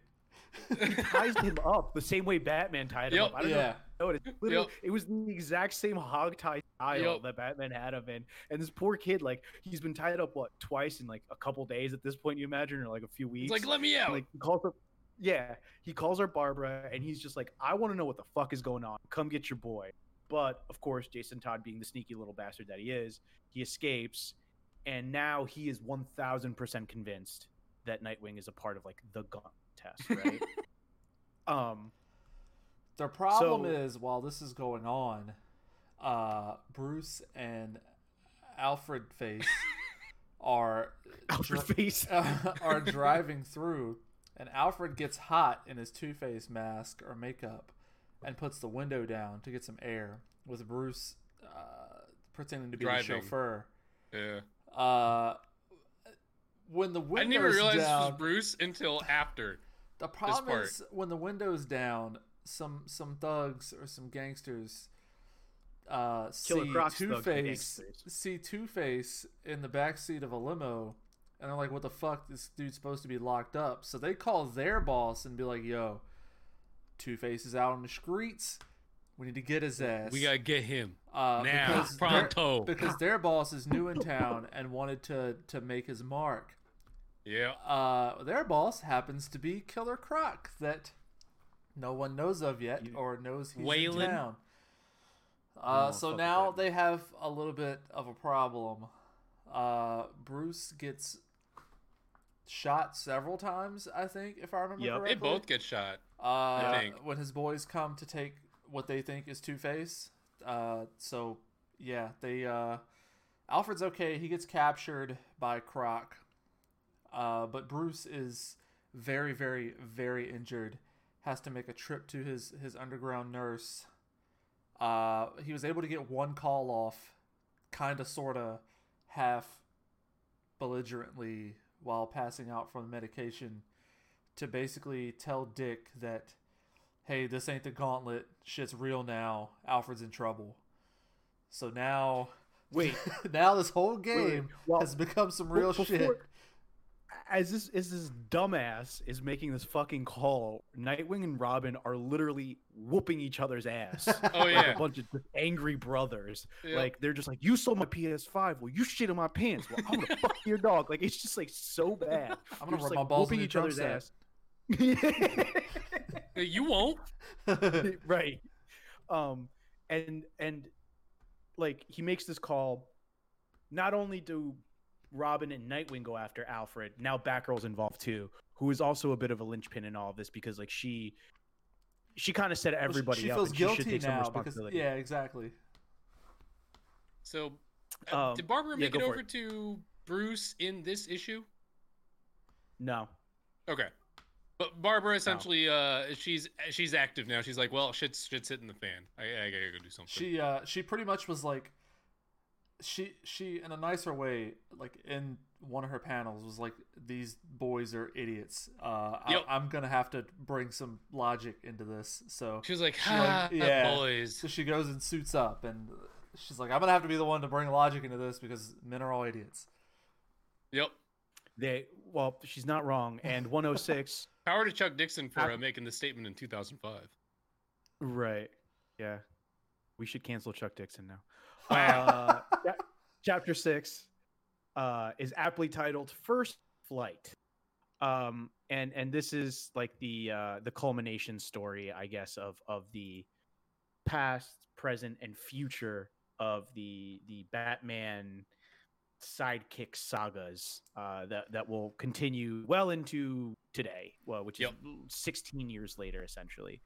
he ties him up the same way Batman tied him yep. up. I don't yeah. know. It, literally, yep. it was the exact same hog tie style yep. that Batman had him in. And this poor kid, like, he's been tied up what twice in like a couple days at this point. You imagine, or like a few weeks. He's like, let me out. like he calls up. Yeah, he calls her Barbara, and he's just like, I want to know what the fuck is going on. Come get your boy. But of course, Jason Todd, being the sneaky little bastard that he is, he escapes, and now he is one thousand percent convinced that Nightwing is a part of like the gun test, right? um, the problem so, is while this is going on, uh, Bruce and Alfred Face are Alfred dri- Face uh, are driving through, and Alfred gets hot in his Two Face mask or makeup, and puts the window down to get some air. With Bruce uh, pretending to be driving. the chauffeur. Yeah. Uh, when the windows I didn't even realize down, this was Bruce until after. The problem is when the window's down, some some thugs or some gangsters uh, see Two Face see Two Face in the back seat of a limo, and they're like, "What the fuck? This dude's supposed to be locked up." So they call their boss and be like, "Yo, Two Face is out on the streets. We need to get his ass. We gotta get him uh, now, because pronto." Their, because their boss is new in town and wanted to to make his mark. Yeah. Uh, their boss happens to be Killer Croc that no one knows of yet or knows he's Waylon? in town. Uh, oh, so now they have a little bit of a problem. Uh, Bruce gets shot several times, I think, if I remember yep. correctly. They both get shot. Uh, when his boys come to take what they think is Two Face. Uh, so yeah, they uh, Alfred's okay. He gets captured by Croc, uh, but Bruce is very, very, very injured. Has to make a trip to his his underground nurse. Uh, he was able to get one call off, kind of, sort of, half belligerently while passing out from the medication, to basically tell Dick that, hey, this ain't the gauntlet. Shit's real now. Alfred's in trouble. So now, wait, now this whole game wait, well, has become some real before, shit as this as this dumbass is making this fucking call, Nightwing and Robin are literally whooping each other's ass. oh yeah, like a bunch of angry brothers. Yep. Like they're just like, "You sold my PS5. Well, you shit in my pants. Well, I'm gonna fuck your dog." Like it's just like so bad. I'm gonna rub like, my balls whooping each other's set. ass. you won't. right. Um. And and like he makes this call. Not only do Robin and Nightwing go after Alfred. Now Batgirl's involved too, who is also a bit of a linchpin in all of this because like she she kind of set everybody she up. Feels guilty now because yeah, exactly. So, uh, um, did Barbara make yeah, it over it. to Bruce in this issue? No. Okay. But Barbara essentially, no. uh, she's she's active now. She's like, well, shit's shit's hitting the fan. I, I gotta go do something. She uh, she pretty much was like, she she in a nicer way like in one of her panels was like these boys are idiots uh yep. I, am gonna have to bring some logic into this so she's like, she like yeah boys so she goes and suits up and she's like i'm gonna have to be the one to bring logic into this because men are all idiots yep they well, she's not wrong. And 106, Power to Chuck Dixon for Ap- uh, making the statement in 2005. right? Yeah, we should cancel Chuck Dixon now. Uh, chapter six uh, is aptly titled "First Flight," um, and and this is like the uh, the culmination story, I guess, of of the past, present, and future of the the Batman sidekick sagas uh, that that will continue well into today, well, which Yep. is 16 years later, essentially.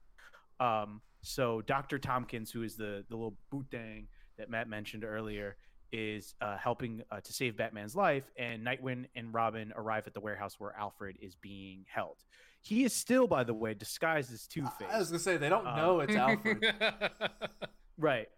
Um, so Dr. Thompkins, who is the the little boot dang that Matt mentioned earlier, is uh, helping uh, to save Batman's life, and Nightwing and Robin arrive at the warehouse where Alfred is being held. He is still, by the way, disguised as Two Face. I was gonna say they don't Um, know it's Alfred. Right.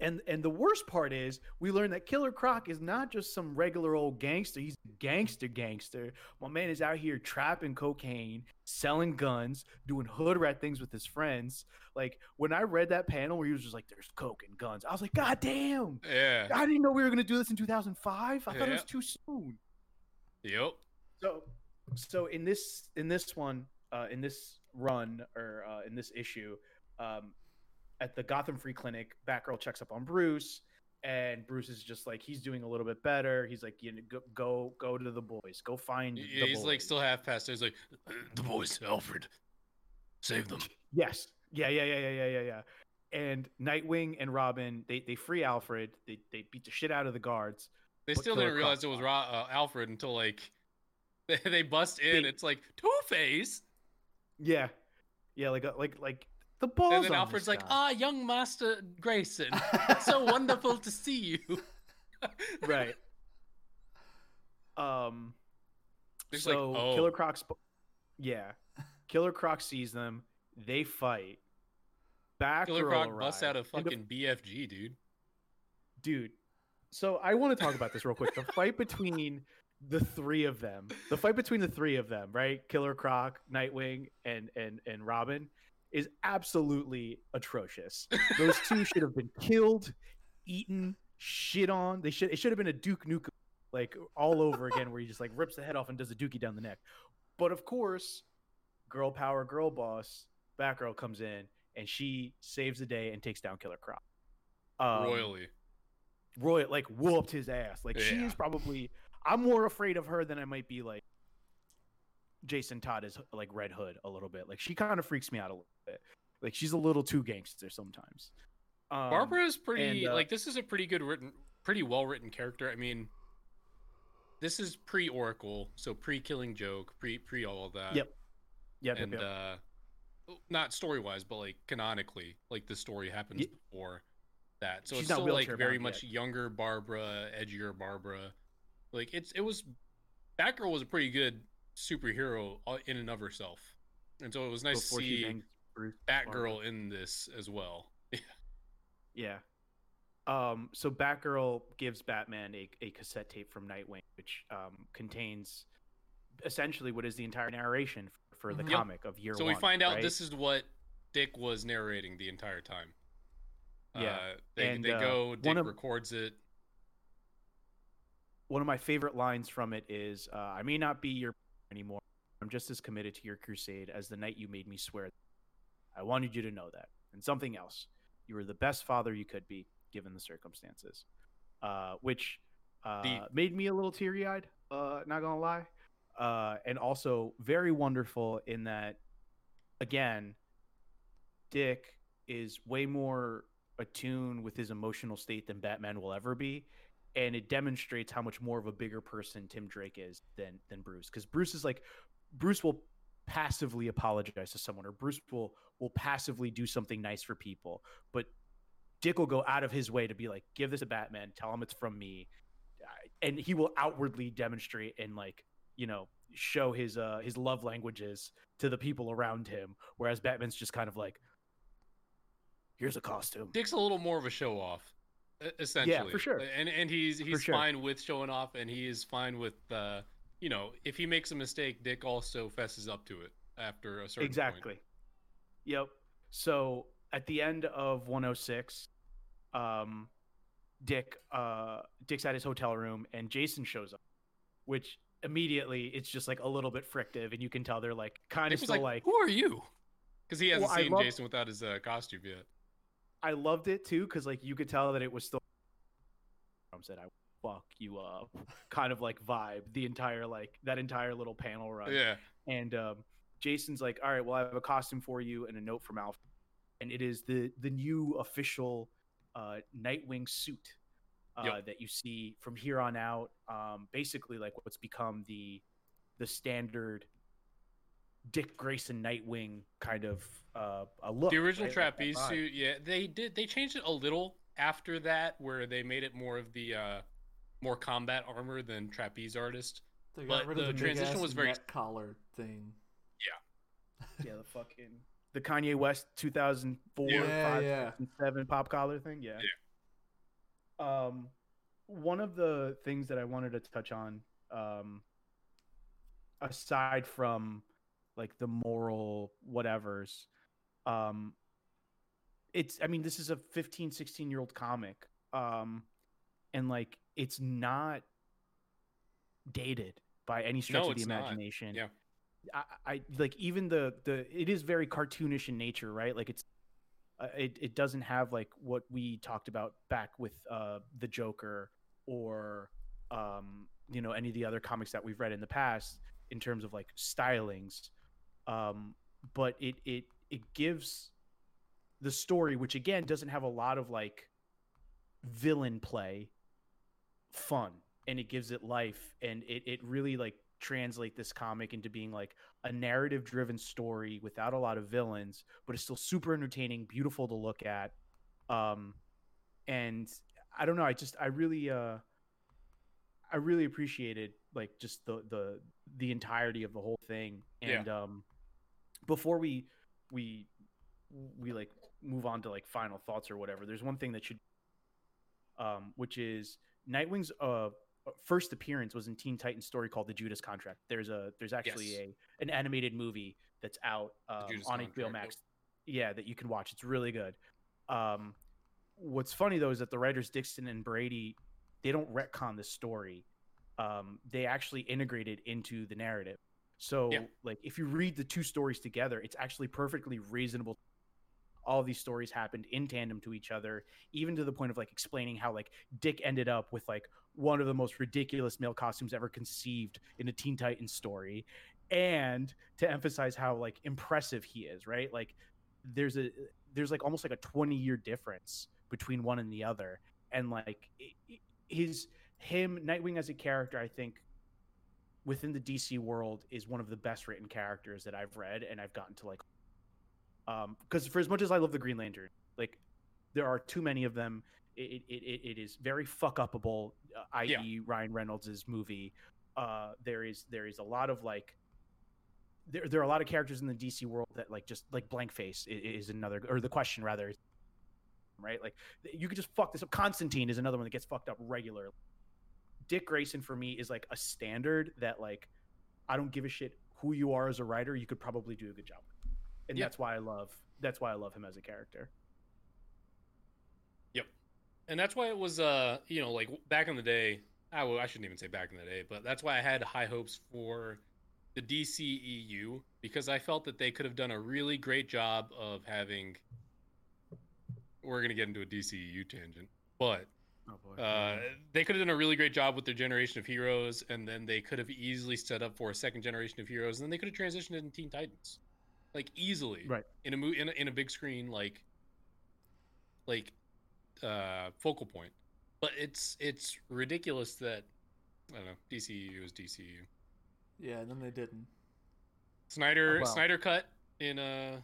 And and the worst part is we learn that Killer Croc is not just some regular old gangster. He's a gangster gangster. My man is out here trapping cocaine, selling guns, doing hood rat things with his friends. Like when I read that panel where he was just like, "There's coke and guns," I was like, "God damn! yeah. I didn't know we were gonna do this in 2005. I thought it was too soon." Yep. So, so in this in this one, uh, in this run or uh, in this issue, um, at the Gotham Free Clinic, Batgirl checks up on Bruce, and Bruce is just like he's doing a little bit better. He's like, you know, go go, go to the boys, go find. Yeah, he's like still half past. He's like, "Uh, the boys, Alfred, save them. Yes. Yeah, yeah, yeah, yeah, yeah, yeah, yeah. And Nightwing and Robin, they, they free Alfred. They, they beat the shit out of the guards. They still didn't realize it was. Uh, Alfred until like they, they bust in. They- it's like Two Face, Yeah, yeah, like a, like like the balls. and then Alfred's like. "Ah, young Master Grayson, so wonderful to see you." right. Um. It's like, so oh. Killer Croc, sp- yeah, Killer Croc sees them. They fight. Batgirl Killer Croc busts out a and the- fucking BFG, dude. dude. So I want to talk about this real quick. The fight between the three of them, the fight between the three of them, right? Killer Croc, Nightwing, and and and Robin, is absolutely atrocious. Those two should have been killed, eaten, shit on. They should. It should have been a Duke Nukem, like all over again, where he just like rips the head off and does a Dookie down the neck. But of course, girl power, girl boss, Batgirl comes in and she saves the day and takes down Killer Croc. Um, Royally. Roy like whooped his ass. Like she Yeah. is probably. I'm more afraid of her than I might be like Jason Todd is like Red Hood a little bit. Like she kind of freaks me out a little bit. Like she's a little too gangster sometimes. Um, Barbara is pretty and, uh, like this is a pretty good written, pretty well written character. I mean, this is pre Oracle, so pre Killing Joke, pre pre all of that. Yep. Yep, yep, and yep. uh not story wise but like canonically like the story happens Ye- before that so She's it's not still like very much yet. younger barbara edgier barbara like it's it was batgirl was a pretty good superhero uh, in and of herself and so it was nice Before to see batgirl Barbara. in this as well Yeah. Um, so Batgirl gives Batman a, a cassette tape from Nightwing, which um, contains essentially what is the entire narration for the Mhm. Yep. comic of year so one. we find out right? this is what dick was narrating the entire time Yeah, uh, they, and, they uh, go one dick of- records it one of my favorite lines from it is uh, i may not be your anymore. I'm just as committed to your crusade as the night you made me swear i wanted you to know that. And something else you were the best father you could be given the circumstances. Uh, which uh, The- made me a little teary-eyed uh, not gonna lie. Uh, and also very wonderful in that again dick is way more attuned with his emotional state than batman will ever be and it demonstrates how much more of a bigger person Tim Drake is than than Bruce. Because Bruce is like Bruce will passively apologize to someone or Bruce will will passively do something nice for people but Dick will go out of his way to be like give this to Batman. Tell him it's from me. Uh, and he will outwardly demonstrate and like you know show his uh his love languages to the people around him whereas Batman's just kind of like here's a costume. Dick's a little more of a show off, e- for sure. And and he's he's sure. fine with showing off, and he is fine with uh, you know, if he makes a mistake, Dick also fesses up to it after a certain point. exactly yep so at the end of 106 um dick uh dick's at his hotel room and jason shows up which immediately it's just like a little bit frictive, and you can tell they're like kind of still like, like, "Who are you?" Because he hasn't Well, seen love- Jason without his uh, costume yet. I loved it too because like you could tell that it was still. Said, "I fuck you up," kind of like vibe the entire like that entire little panel run. Yeah, And um, Jason's like, "All right, well, I have a costume for you and a note from Alpha, and it is the the new official uh, Nightwing suit uh, Yep. that you see from here on out. Um, basically, like what's become the the standard Dick Grayson Nightwing kind of uh, a look. the original right? Trapeze vibe. suit. Yeah, they did. They changed it a little after that, where they made it more of the uh, more combat armor than trapeze artist. They got But rid of the the, transition was very- collar thing. Yeah, yeah, the fucking the Kanye West 2004, Yeah, 5, yeah. 6, 7 pop collar thing. Yeah. Um, one of the things that I wanted to touch on, um, aside from like the moral whatevers, um, it's I mean this is a 15, 16 year old comic, um, and like it's not dated by any stretch No, of the it's not. imagination. Yeah. I, I like even the the it is very cartoonish in nature, right? Like it's uh, it it doesn't have like what we talked about back with uh the Joker or um you know any of the other comics that we've read in the past in terms of like stylings um but it it it gives the story which again doesn't have a lot of like villain play fun. And it gives it life. And it it really like translate this comic into being like a narrative driven story without a lot of villains but it's still super entertaining beautiful to look at. Um and i don't know i just i really uh i really appreciated like just the the the entirety of the whole thing. Yeah. and um before we we we like move on to like final thoughts or whatever there's one thing that should um which is nightwing's uh first appearance was in teen titans story called the judas contract. There's a there's actually Yes. a an animated movie that's out um, on Contract, hbo max. yeah that you can watch. It's really good. Um what's funny though is that the writers dixon and beatty they don't retcon the story. Um they actually integrate it into the narrative so Yeah. like if you read the two stories together it's actually perfectly reasonable all these stories happened in tandem to each other even to the point of like explaining how like dick ended up with like one of the most ridiculous male costumes ever conceived in a teen titans story. And to emphasize how like impressive he is right? Like there's a there's like almost like a 20 year difference between one and the other. And like his him nightwing as a character i think within the dc world is one of the best written characters that i've read and i've gotten to like um because for as much as i love the green lantern like there are too many of them. It it, it, it is very fuck upable uh, i.e Yeah. ryan reynolds's movie. Uh there is there is a lot of like there, there are a lot of characters in the DC world that like just like blank face i- is another or the question rather right? Like you could just fuck this up. Constantine is another one that gets fucked up regularly Dick Grayson for me is like a standard that like I don't give a shit who you are as a writer you could probably do a good job with. and Yeah. that's why I love that's why I love him as a character Yep, and that's why it was uh you know like back in the day I, well, I shouldn't even say back in the day but that's why i had high hopes for the dceu because i felt that they could have done a really great job of having we're going to get into a dceu tangent but oh boy uh, they could have done a really great job with their generation of heroes and then they could have easily set up for a second generation of heroes and then they could have transitioned into teen titans like easily Right. in a mo- in a, in a big screen like like uh focal point but it's it's ridiculous that i don't know dcu is dcu Yeah, and then they didn't. snyder Oh, wow. snyder cut in uh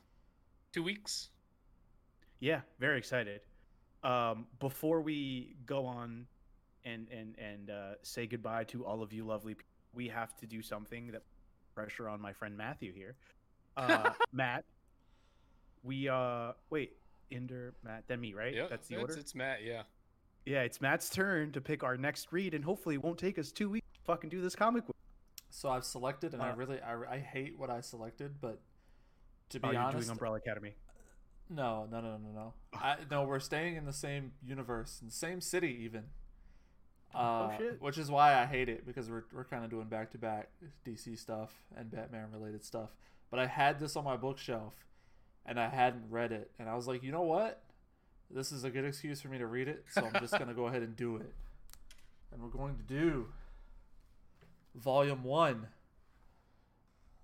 two weeks Yeah, very excited. Um, before we go on and and and uh, say goodbye to all of you lovely people, we have to do something that pressure on my friend Matthew here. Uh, Matt, we uh wait, Inder, Matt, then me, right? yeah That's the it's, order. it's matt yeah Yeah, it's Matt's turn to pick our next read, and hopefully it won't take us two weeks to fucking do this comic book. So I've selected, and I Uh, really, I, I hate what I selected, but to be Oh, you're honest, doing Umbrella Academy. No, no, no, no, no. I no, we're staying in the same universe, in the same city, even. Uh, shit. Which is why I hate it because we're we're kind of doing back to back DC stuff and Batman related stuff. But I had this on my bookshelf, and I hadn't read it, and I was like, you know what? This is a good excuse for me to read it, so I'm just gonna go ahead and do it. And we're going to do volume one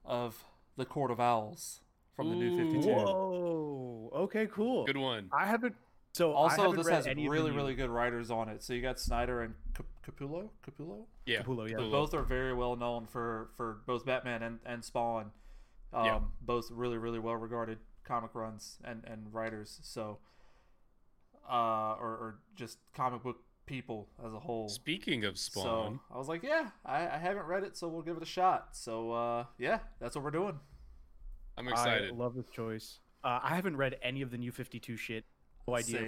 of the Court of Owls from the New Fifty Two. Whoa. Okay, cool. Good one. I haven't. So Also, haven't this has any of the really, really good writers on it. So you got Snyder and Capullo. Capullo. Yeah. Capullo, yeah. Capullo. Both are very well known for for both Batman and and Spawn. Um, Yeah. Both really, really well regarded comic runs and and writers. So, uh, or or just comic book people as a whole. Speaking of Spawn, So I was like, yeah, I, I haven't read it, so we'll give it a shot. So uh, yeah, that's what we're doing. I'm excited. I love this choice. Uh, I haven't read any of the new 52 shit. No idea Same.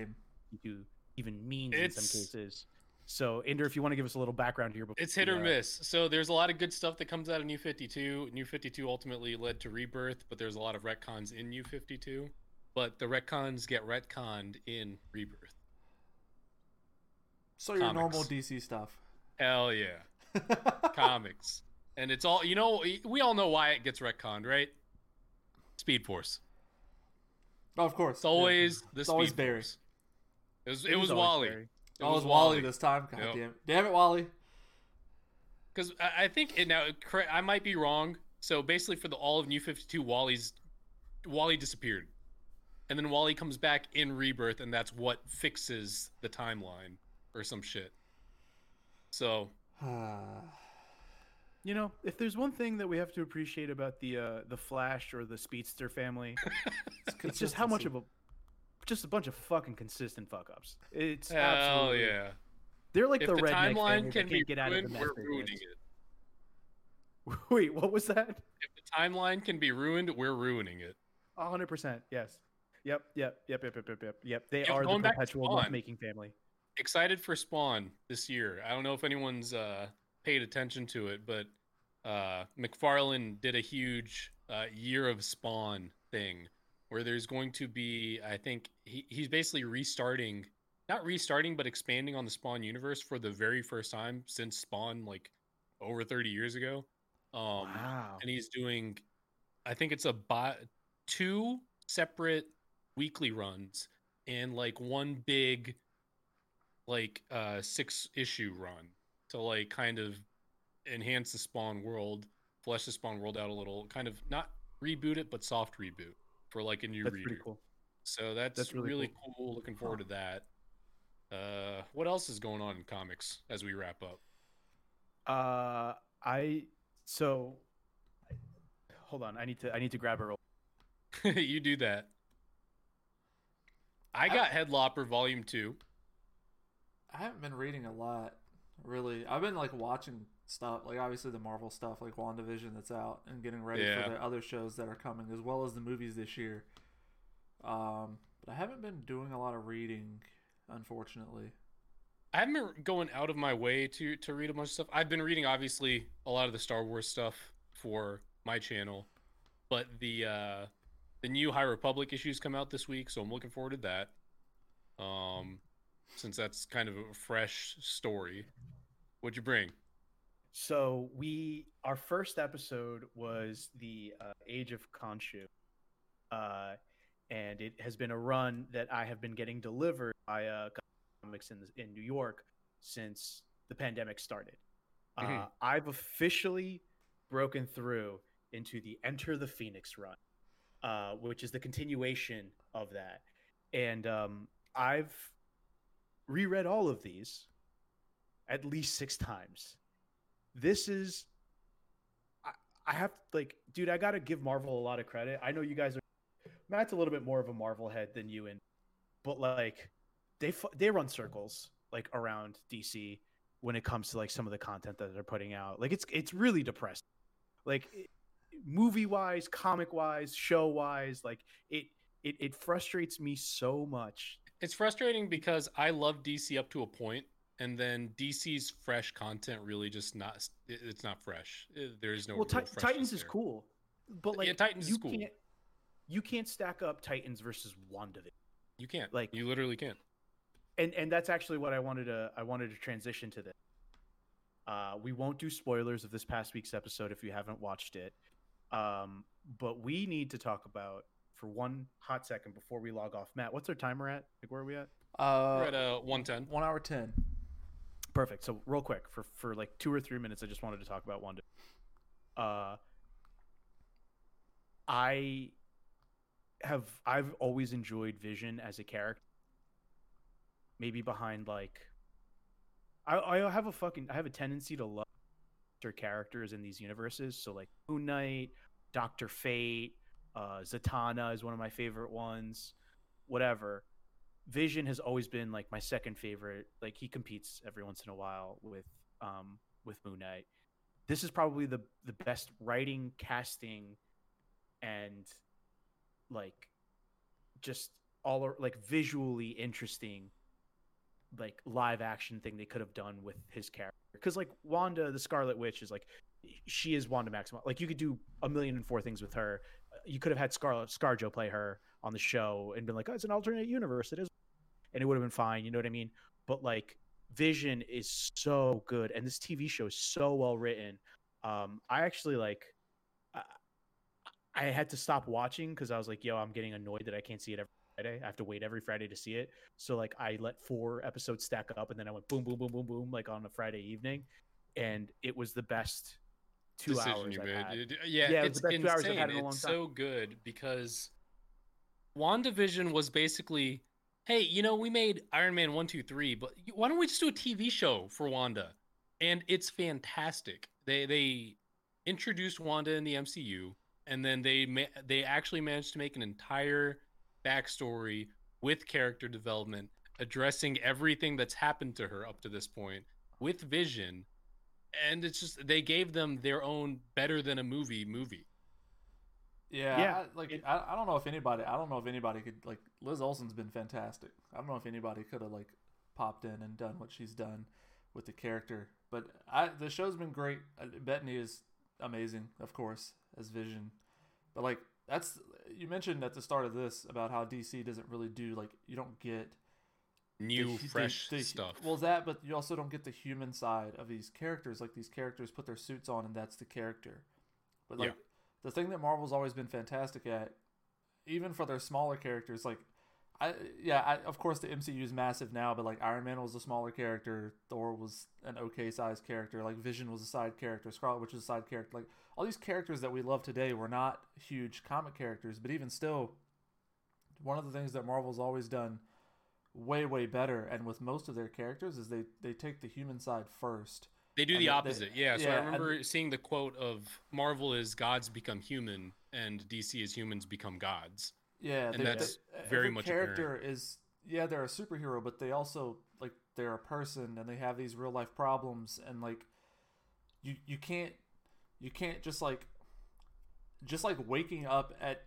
what 52 even means in some cases. So, Inder, if you want to give us a little background here, before It's hit or uh, miss. So there's a lot of good stuff that comes out of New 52. New 52 ultimately led to Rebirth, but there's a lot of retcons in New 52. But the retcons get retconned in Rebirth. So your normal DC stuff. Hell yeah. Comics. And it's all, you know, we all know why it gets retconned, right? Speed Force. Oh, of course. It's always the It's always Barry. Force. It was, it it was always Wally. Barry. It Oh, was Wally this time. God Yep. damn it. Damn it, Wally. Because I I think it now I might be wrong. So basically, for the all of New Fifty Two, Wally's Wally disappeared, and then Wally comes back in Rebirth, and that's what fixes the timeline or some shit. So You know, if there's one thing that we have to appreciate about the uh, the Flash or the Speedster family, it's, it's, just how much of a just a bunch of fucking consistent fuck ups. It's hell absolutely, yeah. They're like if the, the redneck timeline can be get ruined, out of the we're ruining it. Wait, what was that? If the timeline can be ruined, we're ruining it. hundred percent. Yes. Yep. Yep. Yep. Yep. Yep. Yep. Yep. yep. They are the perpetual making family. Excited for Spawn this year. I don't know if anyone's uh, paid attention to it, but uh, McFarlane did a huge uh, year of Spawn thing where there's going to be, I think, he, he's basically restarting, not restarting, but expanding on the Spawn universe for the very first time since Spawn, like over 30 years ago. Um, wow. and he's doing i think it's a bi- two separate weekly runs and like one big like uh six issue run to like kind of enhance the spawn world flesh the spawn world out a little kind of not reboot it but soft reboot for like a new That's reader pretty cool. so that's, That's really really, cool. looking forward to that uh what else is going on in comics as we wrap up Uh, I so hold on. I need to. I need to grab a roll. you do that. I got Headlopper Volume Two. I haven't been reading a lot, really. I've been like watching stuff, like obviously the Marvel stuff, like WandaVision that's out, and getting ready Yeah. for the other shows that are coming, as well as the movies this year. Um, but I haven't been doing a lot of reading, unfortunately. I haven't been going out of my way to to read a bunch of stuff. I've been reading obviously a lot of the Star Wars stuff for my channel, but the uh the new High Republic issues come out this week, so I'm looking forward to that. Um, since that's kind of a fresh story. What'd you bring? So we our first episode was the uh, Age of Khonshu, uh, and it has been a run that I have been getting delivered by uh, comics in in New York since the pandemic started. Uh, Mhm. I've officially broken through into the Enter the Phoenix run, uh, which is the continuation of that, and um, I've reread all of these at least six times. This is I, I have like dude i gotta give marvel a lot of credit. I know you guys are matt's a little bit more of a marvel head than you and but like they they run circles like around dc when it comes to like some of the content that they're putting out. Like it's it's really depressing. Like movie wise comic wise show wise like it it, it frustrates me so much It's frustrating because I love DC up to a point, and then DC's fresh content really just not. It's not fresh. There is no. well Ti- titans is cool but like Yeah, Titans is you cool. can't you can't stack up titans versus wandavision You can't. like- you literally can't. and and that's actually what I wanted to I wanted to transition to this. Uh, we won't do spoilers of this past week's episode if you haven't watched it. Um, but we need to talk about for one hot second before we log off. Matt, what's our timer at? Like, where are we at? Uh, We're at uh, 110. one hour ten. Perfect. So real quick for for like two or three minutes, I just wanted to talk about Wanda. Uh, I have I've always enjoyed Vision as a character. Maybe behind like, I I have a fucking I have a tendency to love characters in these universes. So like Moon Knight, Doctor Fate, uh, Zatanna is one of my favorite ones. Whatever. Vision has always been like my second favorite. Like he competes every once in a while with um with Moon Knight. This is probably the the best writing, casting, and like just all like visually interesting like live action thing they could have done with his character because like wanda the scarlet witch is like she is wanda maximoff like you could do a million and four things with her you could have had scarlet scarjo play her on the show and been like oh, it's an alternate universe. It is and it would have been fine you know what i mean? But like vision is so good and this tv show is so well written. Um i actually like I, I had to stop watching because i was like yo i'm getting annoyed that i can't see it every friday. I have to wait every friday to see it. So like i let four episodes stack up and then i went boom boom boom boom boom like on a friday evening. And it was the best two decision hours you I've made. had. It- Yeah, Yeah, it's I've insane. in it's so good because WandaVision was basically, hey, you know, we made Iron Man 1, 2, 3, but why don't we just do a TV show for Wanda? And it's fantastic. They they introduced Wanda in the MCU, and then they ma- they actually managed to make an entire backstory with character development, addressing everything that's happened to her up to this point with Vision. And it's just they gave them their own better than a movie movie. Yeah, Yeah, I, like it- I, I don't know if anybody I don't know if anybody could like Liz Olsen's been fantastic. I don't know if anybody could have like popped in and done what she's done with the character. But I the show's been great. Uh, Bettany is amazing, of course, as Vision. But like that's you mentioned at the start of this about how DC doesn't really do like you don't get the New, the- fresh the- stuff. Well, that, but you also don't get the human side of these characters. Like these characters put their suits on, and that's the character. But like Yeah. the thing that Marvel's always been fantastic at, even for their smaller characters, like I yeah, I, of course the MCU is massive now, but like Iron Man was a smaller character, Thor was an okay sized character, like Vision was a side character, Scarlet Witch was a side character. Like all these characters that we love today were not huge comic characters, but even still, one of the things that Marvel's always done way way better and with most of their characters is they they take the human side first They do the they- they- opposite. yeah. So yeah, I and- remember seeing the quote of Marvel is gods become human and DC is humans become gods. yeah And they- that's they- very much character is yeah they're a superhero but they also like they're a person and they have these real life problems and like you you can't you can't just like just like waking up at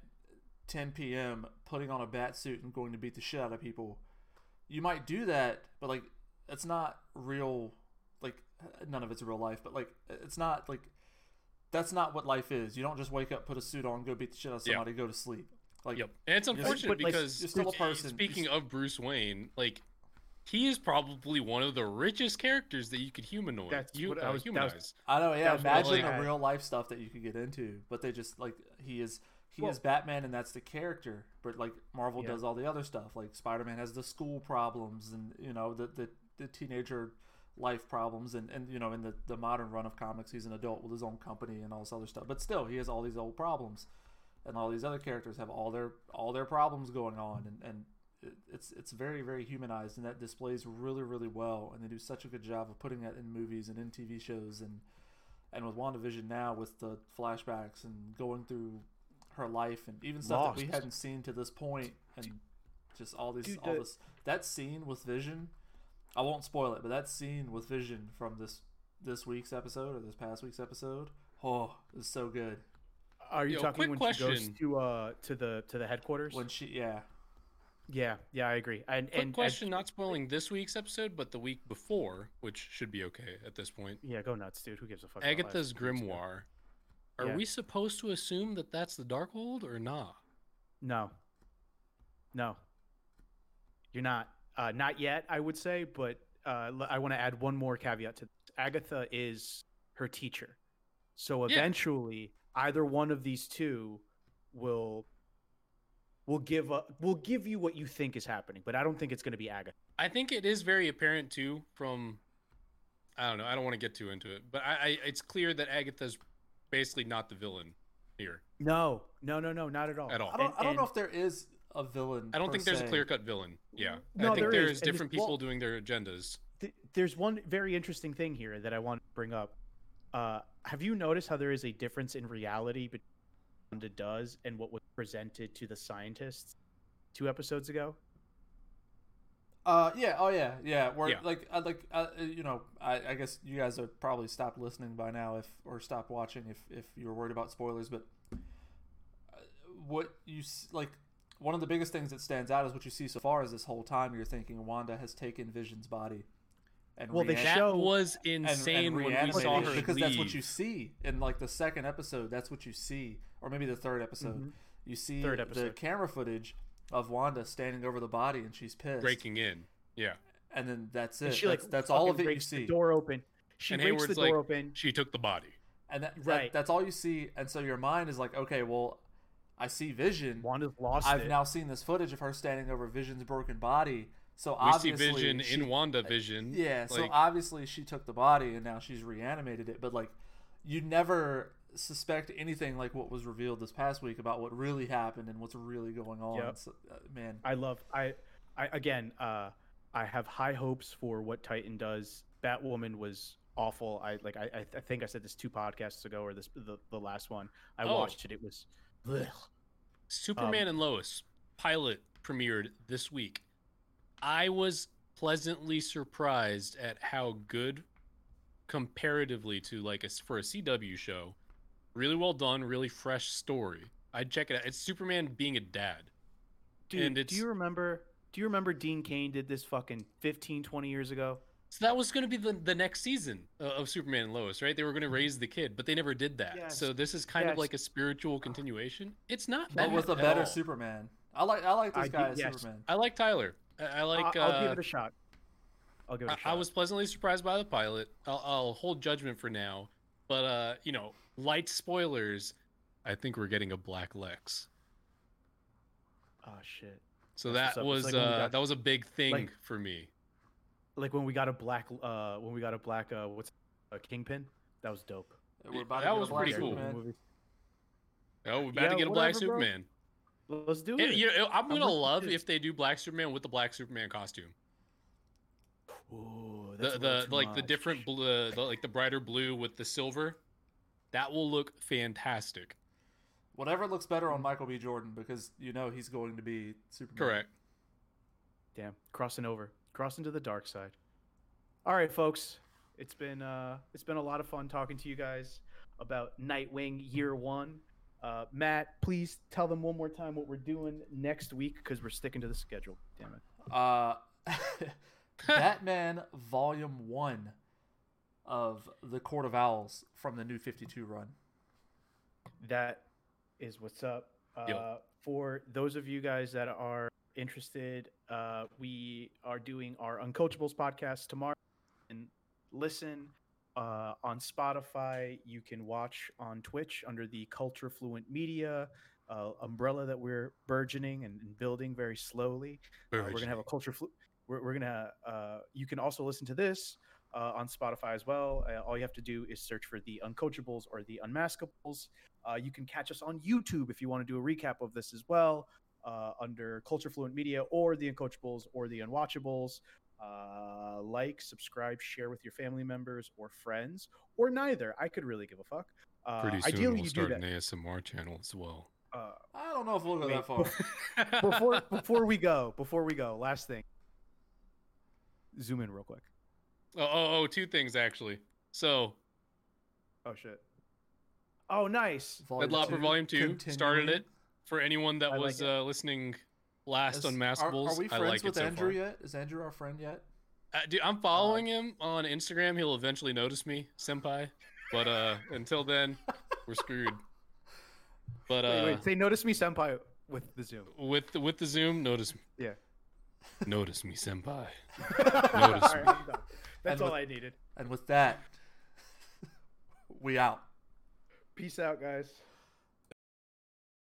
10 p.m putting on a bat suit and going to beat the shit out of people you might do that but like it's not real like none of it's real life but like it's not like that's not what life is you don't just wake up put a suit on go beat the shit out of Yeah. somebody go to sleep like Yep. And it's You're- unfortunate like, because you're still a person. Speaking of Bruce Wayne, like he is probably one of the richest characters that you could humanoid. That's you, what I uh, was- that was- I know, yeah. That's what Imagine like. the real life stuff that you could get into, but they just like he is he Well- is Batman and that's the character. But like Marvel Yeah. does all the other stuff. Like Spider Man has the school problems and you know the the, the teenager life problems and, and you know in the, the modern run of comics he's an adult with his own company and all this other stuff. But still he has all these old problems. And all these other characters have all their all their problems going on and, and it's it's very very humanized and that displays really really well and they do such a good job of putting that in movies and in TV shows and and with WandaVision now with the flashbacks and going through her life and even stuff that we Lost. hadn't seen to this point and just all these Dude, all the- this that scene with Vision I won't spoil it but that scene with Vision from this this week's episode or this past week's episode oh it's so good Are you Yo, talking quick when she goes to uh to the to the headquarters? when she yeah Yeah, yeah, I agree. And Quick and question, not spoiling this week's episode, but the week before, which should be okay at this point. yeah, go nuts, dude. Who gives a fuck? Agatha's last week's grimoire. Are Yeah. we supposed to assume that that's the Darkhold or not? No. No. You're not. Uh, not yet, I would say, but uh, I want to add one more caveat to this. Agatha is her teacher. So Yeah. eventually, either one of these two will will give a, will give you what you think is happening, but I don't think it's going to be Agatha. I think it is very apparent too from I don't know, I don't want to get too into it, but I, I it's clear that Agatha's basically not the villain here No, no, no, no, not at all. at all. I don't. And- I don't know if there is a villain. I don't per think there's a clear cut villain. Yeah. No, I think there is, there's and this- different people well- doing their agendas. Th- there's one very interesting thing here that I want to bring up. Uh, have you noticed how there is a difference in reality between what Wanda does and what was presented to the scientists two episodes ago? Uh, yeah. Oh, yeah. Yeah. Where Yeah. like, I like, uh, you know, I, I guess you guys have probably stopped listening by now, if or stopped watching if if you were worried about spoilers. But uh, what you s- like, one of the biggest things that stands out is what you see so far is this whole time you're thinking Wanda has taken Vision's body. And Well, they rean- That show- was insane and when we reanimated saw it her because that's what you see in like the second episode. That's what you see, or maybe the third episode. Mhm. You see Third the camera footage of Wanda standing over the body, and she's pissed. breaking in. Yeah. and then that's it. And she that's, like that's all of it you breaks see, The door open. She And breaks Hayward's the door like, open. She took the body. and that, that- Right. that's all you see. And so your mind is like, okay, well, I see Vision. Wanda's lost I've it. now seen this footage of her standing over Vision's broken body. So We see obviously, Vision she- in Wanda Vision. Yeah, so obviously she took the body and now she's reanimated it, but like you never suspect anything like what was revealed this past week about what really happened and what's really going on. Yep. So, uh, man, I love I I again uh I have high hopes for what Titan does. Batwoman was awful. I like I I- I think I said this two podcasts ago or this the, the last one. I Oh. watched it. It was ugh. Superman Um, and Lois pilot premiered this week. I was pleasantly surprised at how good, comparatively to like a, for a CW show, really well done, really fresh story. I'd check it out. It's Superman being a dad. Dude, And do you remember do you remember Dean Cain did this fucking 15 20 years ago? So that was going to be the, the next season of Superman and Lois, right? They were going to raise the kid, but they never did that. Yes. So this is kind Yes. of like a spiritual continuation. It's not but bad with a better all. Superman. I like I like this I guy do- as yes. Superman. I like Tyler. I, I like. I- I'll uh, give it a shot. I'll give it a I, shot. I was pleasantly surprised by the pilot. I'll, I'll hold judgment for now, but uh, you know, light spoilers. I think we're getting a Black Lex. Oh shit. So That's that was like uh, got- that was a big thing like- for me. Like when we got a black uh when we got a black uh what's a kingpin? That was dope. We're about That to was pretty cool. Superman. Oh, we're about Yeah, to get a Black whatever, bro. Superman. Let's do Yeah, it. you know, I'm I'm gonna with love if they do Black Superman with the Black Superman costume. Ooh, The that's a the little too like the different blue, the, like the brighter blue with the silver. That will look fantastic. Whatever looks better on Michael B. Jordan because you know he's going to be Superman. Correct. Damn, crossing over, crossing to the dark side. All right, folks, it's been uh, it's been a lot of fun talking to you guys about Nightwing Year One. Uh, Matt, please tell them one more time what we're doing next week because we're sticking to the schedule. Damn it. Uh, Batman Volume One of the Court of Owls from the New Fifty Two run. That is what's up. Uh. For those of you guys that are interested, uh, we are doing our Uncoachables podcast tomorrow. And listen uh, on Spotify. You can watch on Twitch under the Culture Fluent Media uh, umbrella that we're burgeoning and, and building very slowly. Uh, we're gonna have a culture. Flu- we're, we're gonna. Uh, you can also listen to this uh, on Spotify as well. Uh, all you have to do is search for the Uncoachables or the Unmaskables. Uh, you can catch us on YouTube if you want to do a recap of this as well, uh, under Culture Fluent Media or the Uncoachables or the Unwatchables. Uh, like, subscribe, share with your family members or friends, or neither. I could really give a fuck. Uh, Pretty soon ideally, we'll start an. ASMR channel as well. Uh, I don't know if we'll go Wait, that far. before before we go, before we go, last thing. Zoom in real quick. Oh, oh, oh, two things actually. So, Oh shit. Oh, nice. Volume Headlopper Volume 2 started it. For anyone that I was it. uh, listening last Is- on are, Maskables, are we I friends like with it so Andrew far. yet? Is Andrew our friend yet? Uh, dude, I'm following him on Instagram. He'll eventually notice me, senpai. But uh, until then, we're screwed. But uh, wait, wait. Say notice me, senpai, with the Zoom. with the, with the Zoom, notice me. Yeah. Notice me, senpai. Notice me. I'm done. That's And all I needed. And with that, we out. Peace out, guys.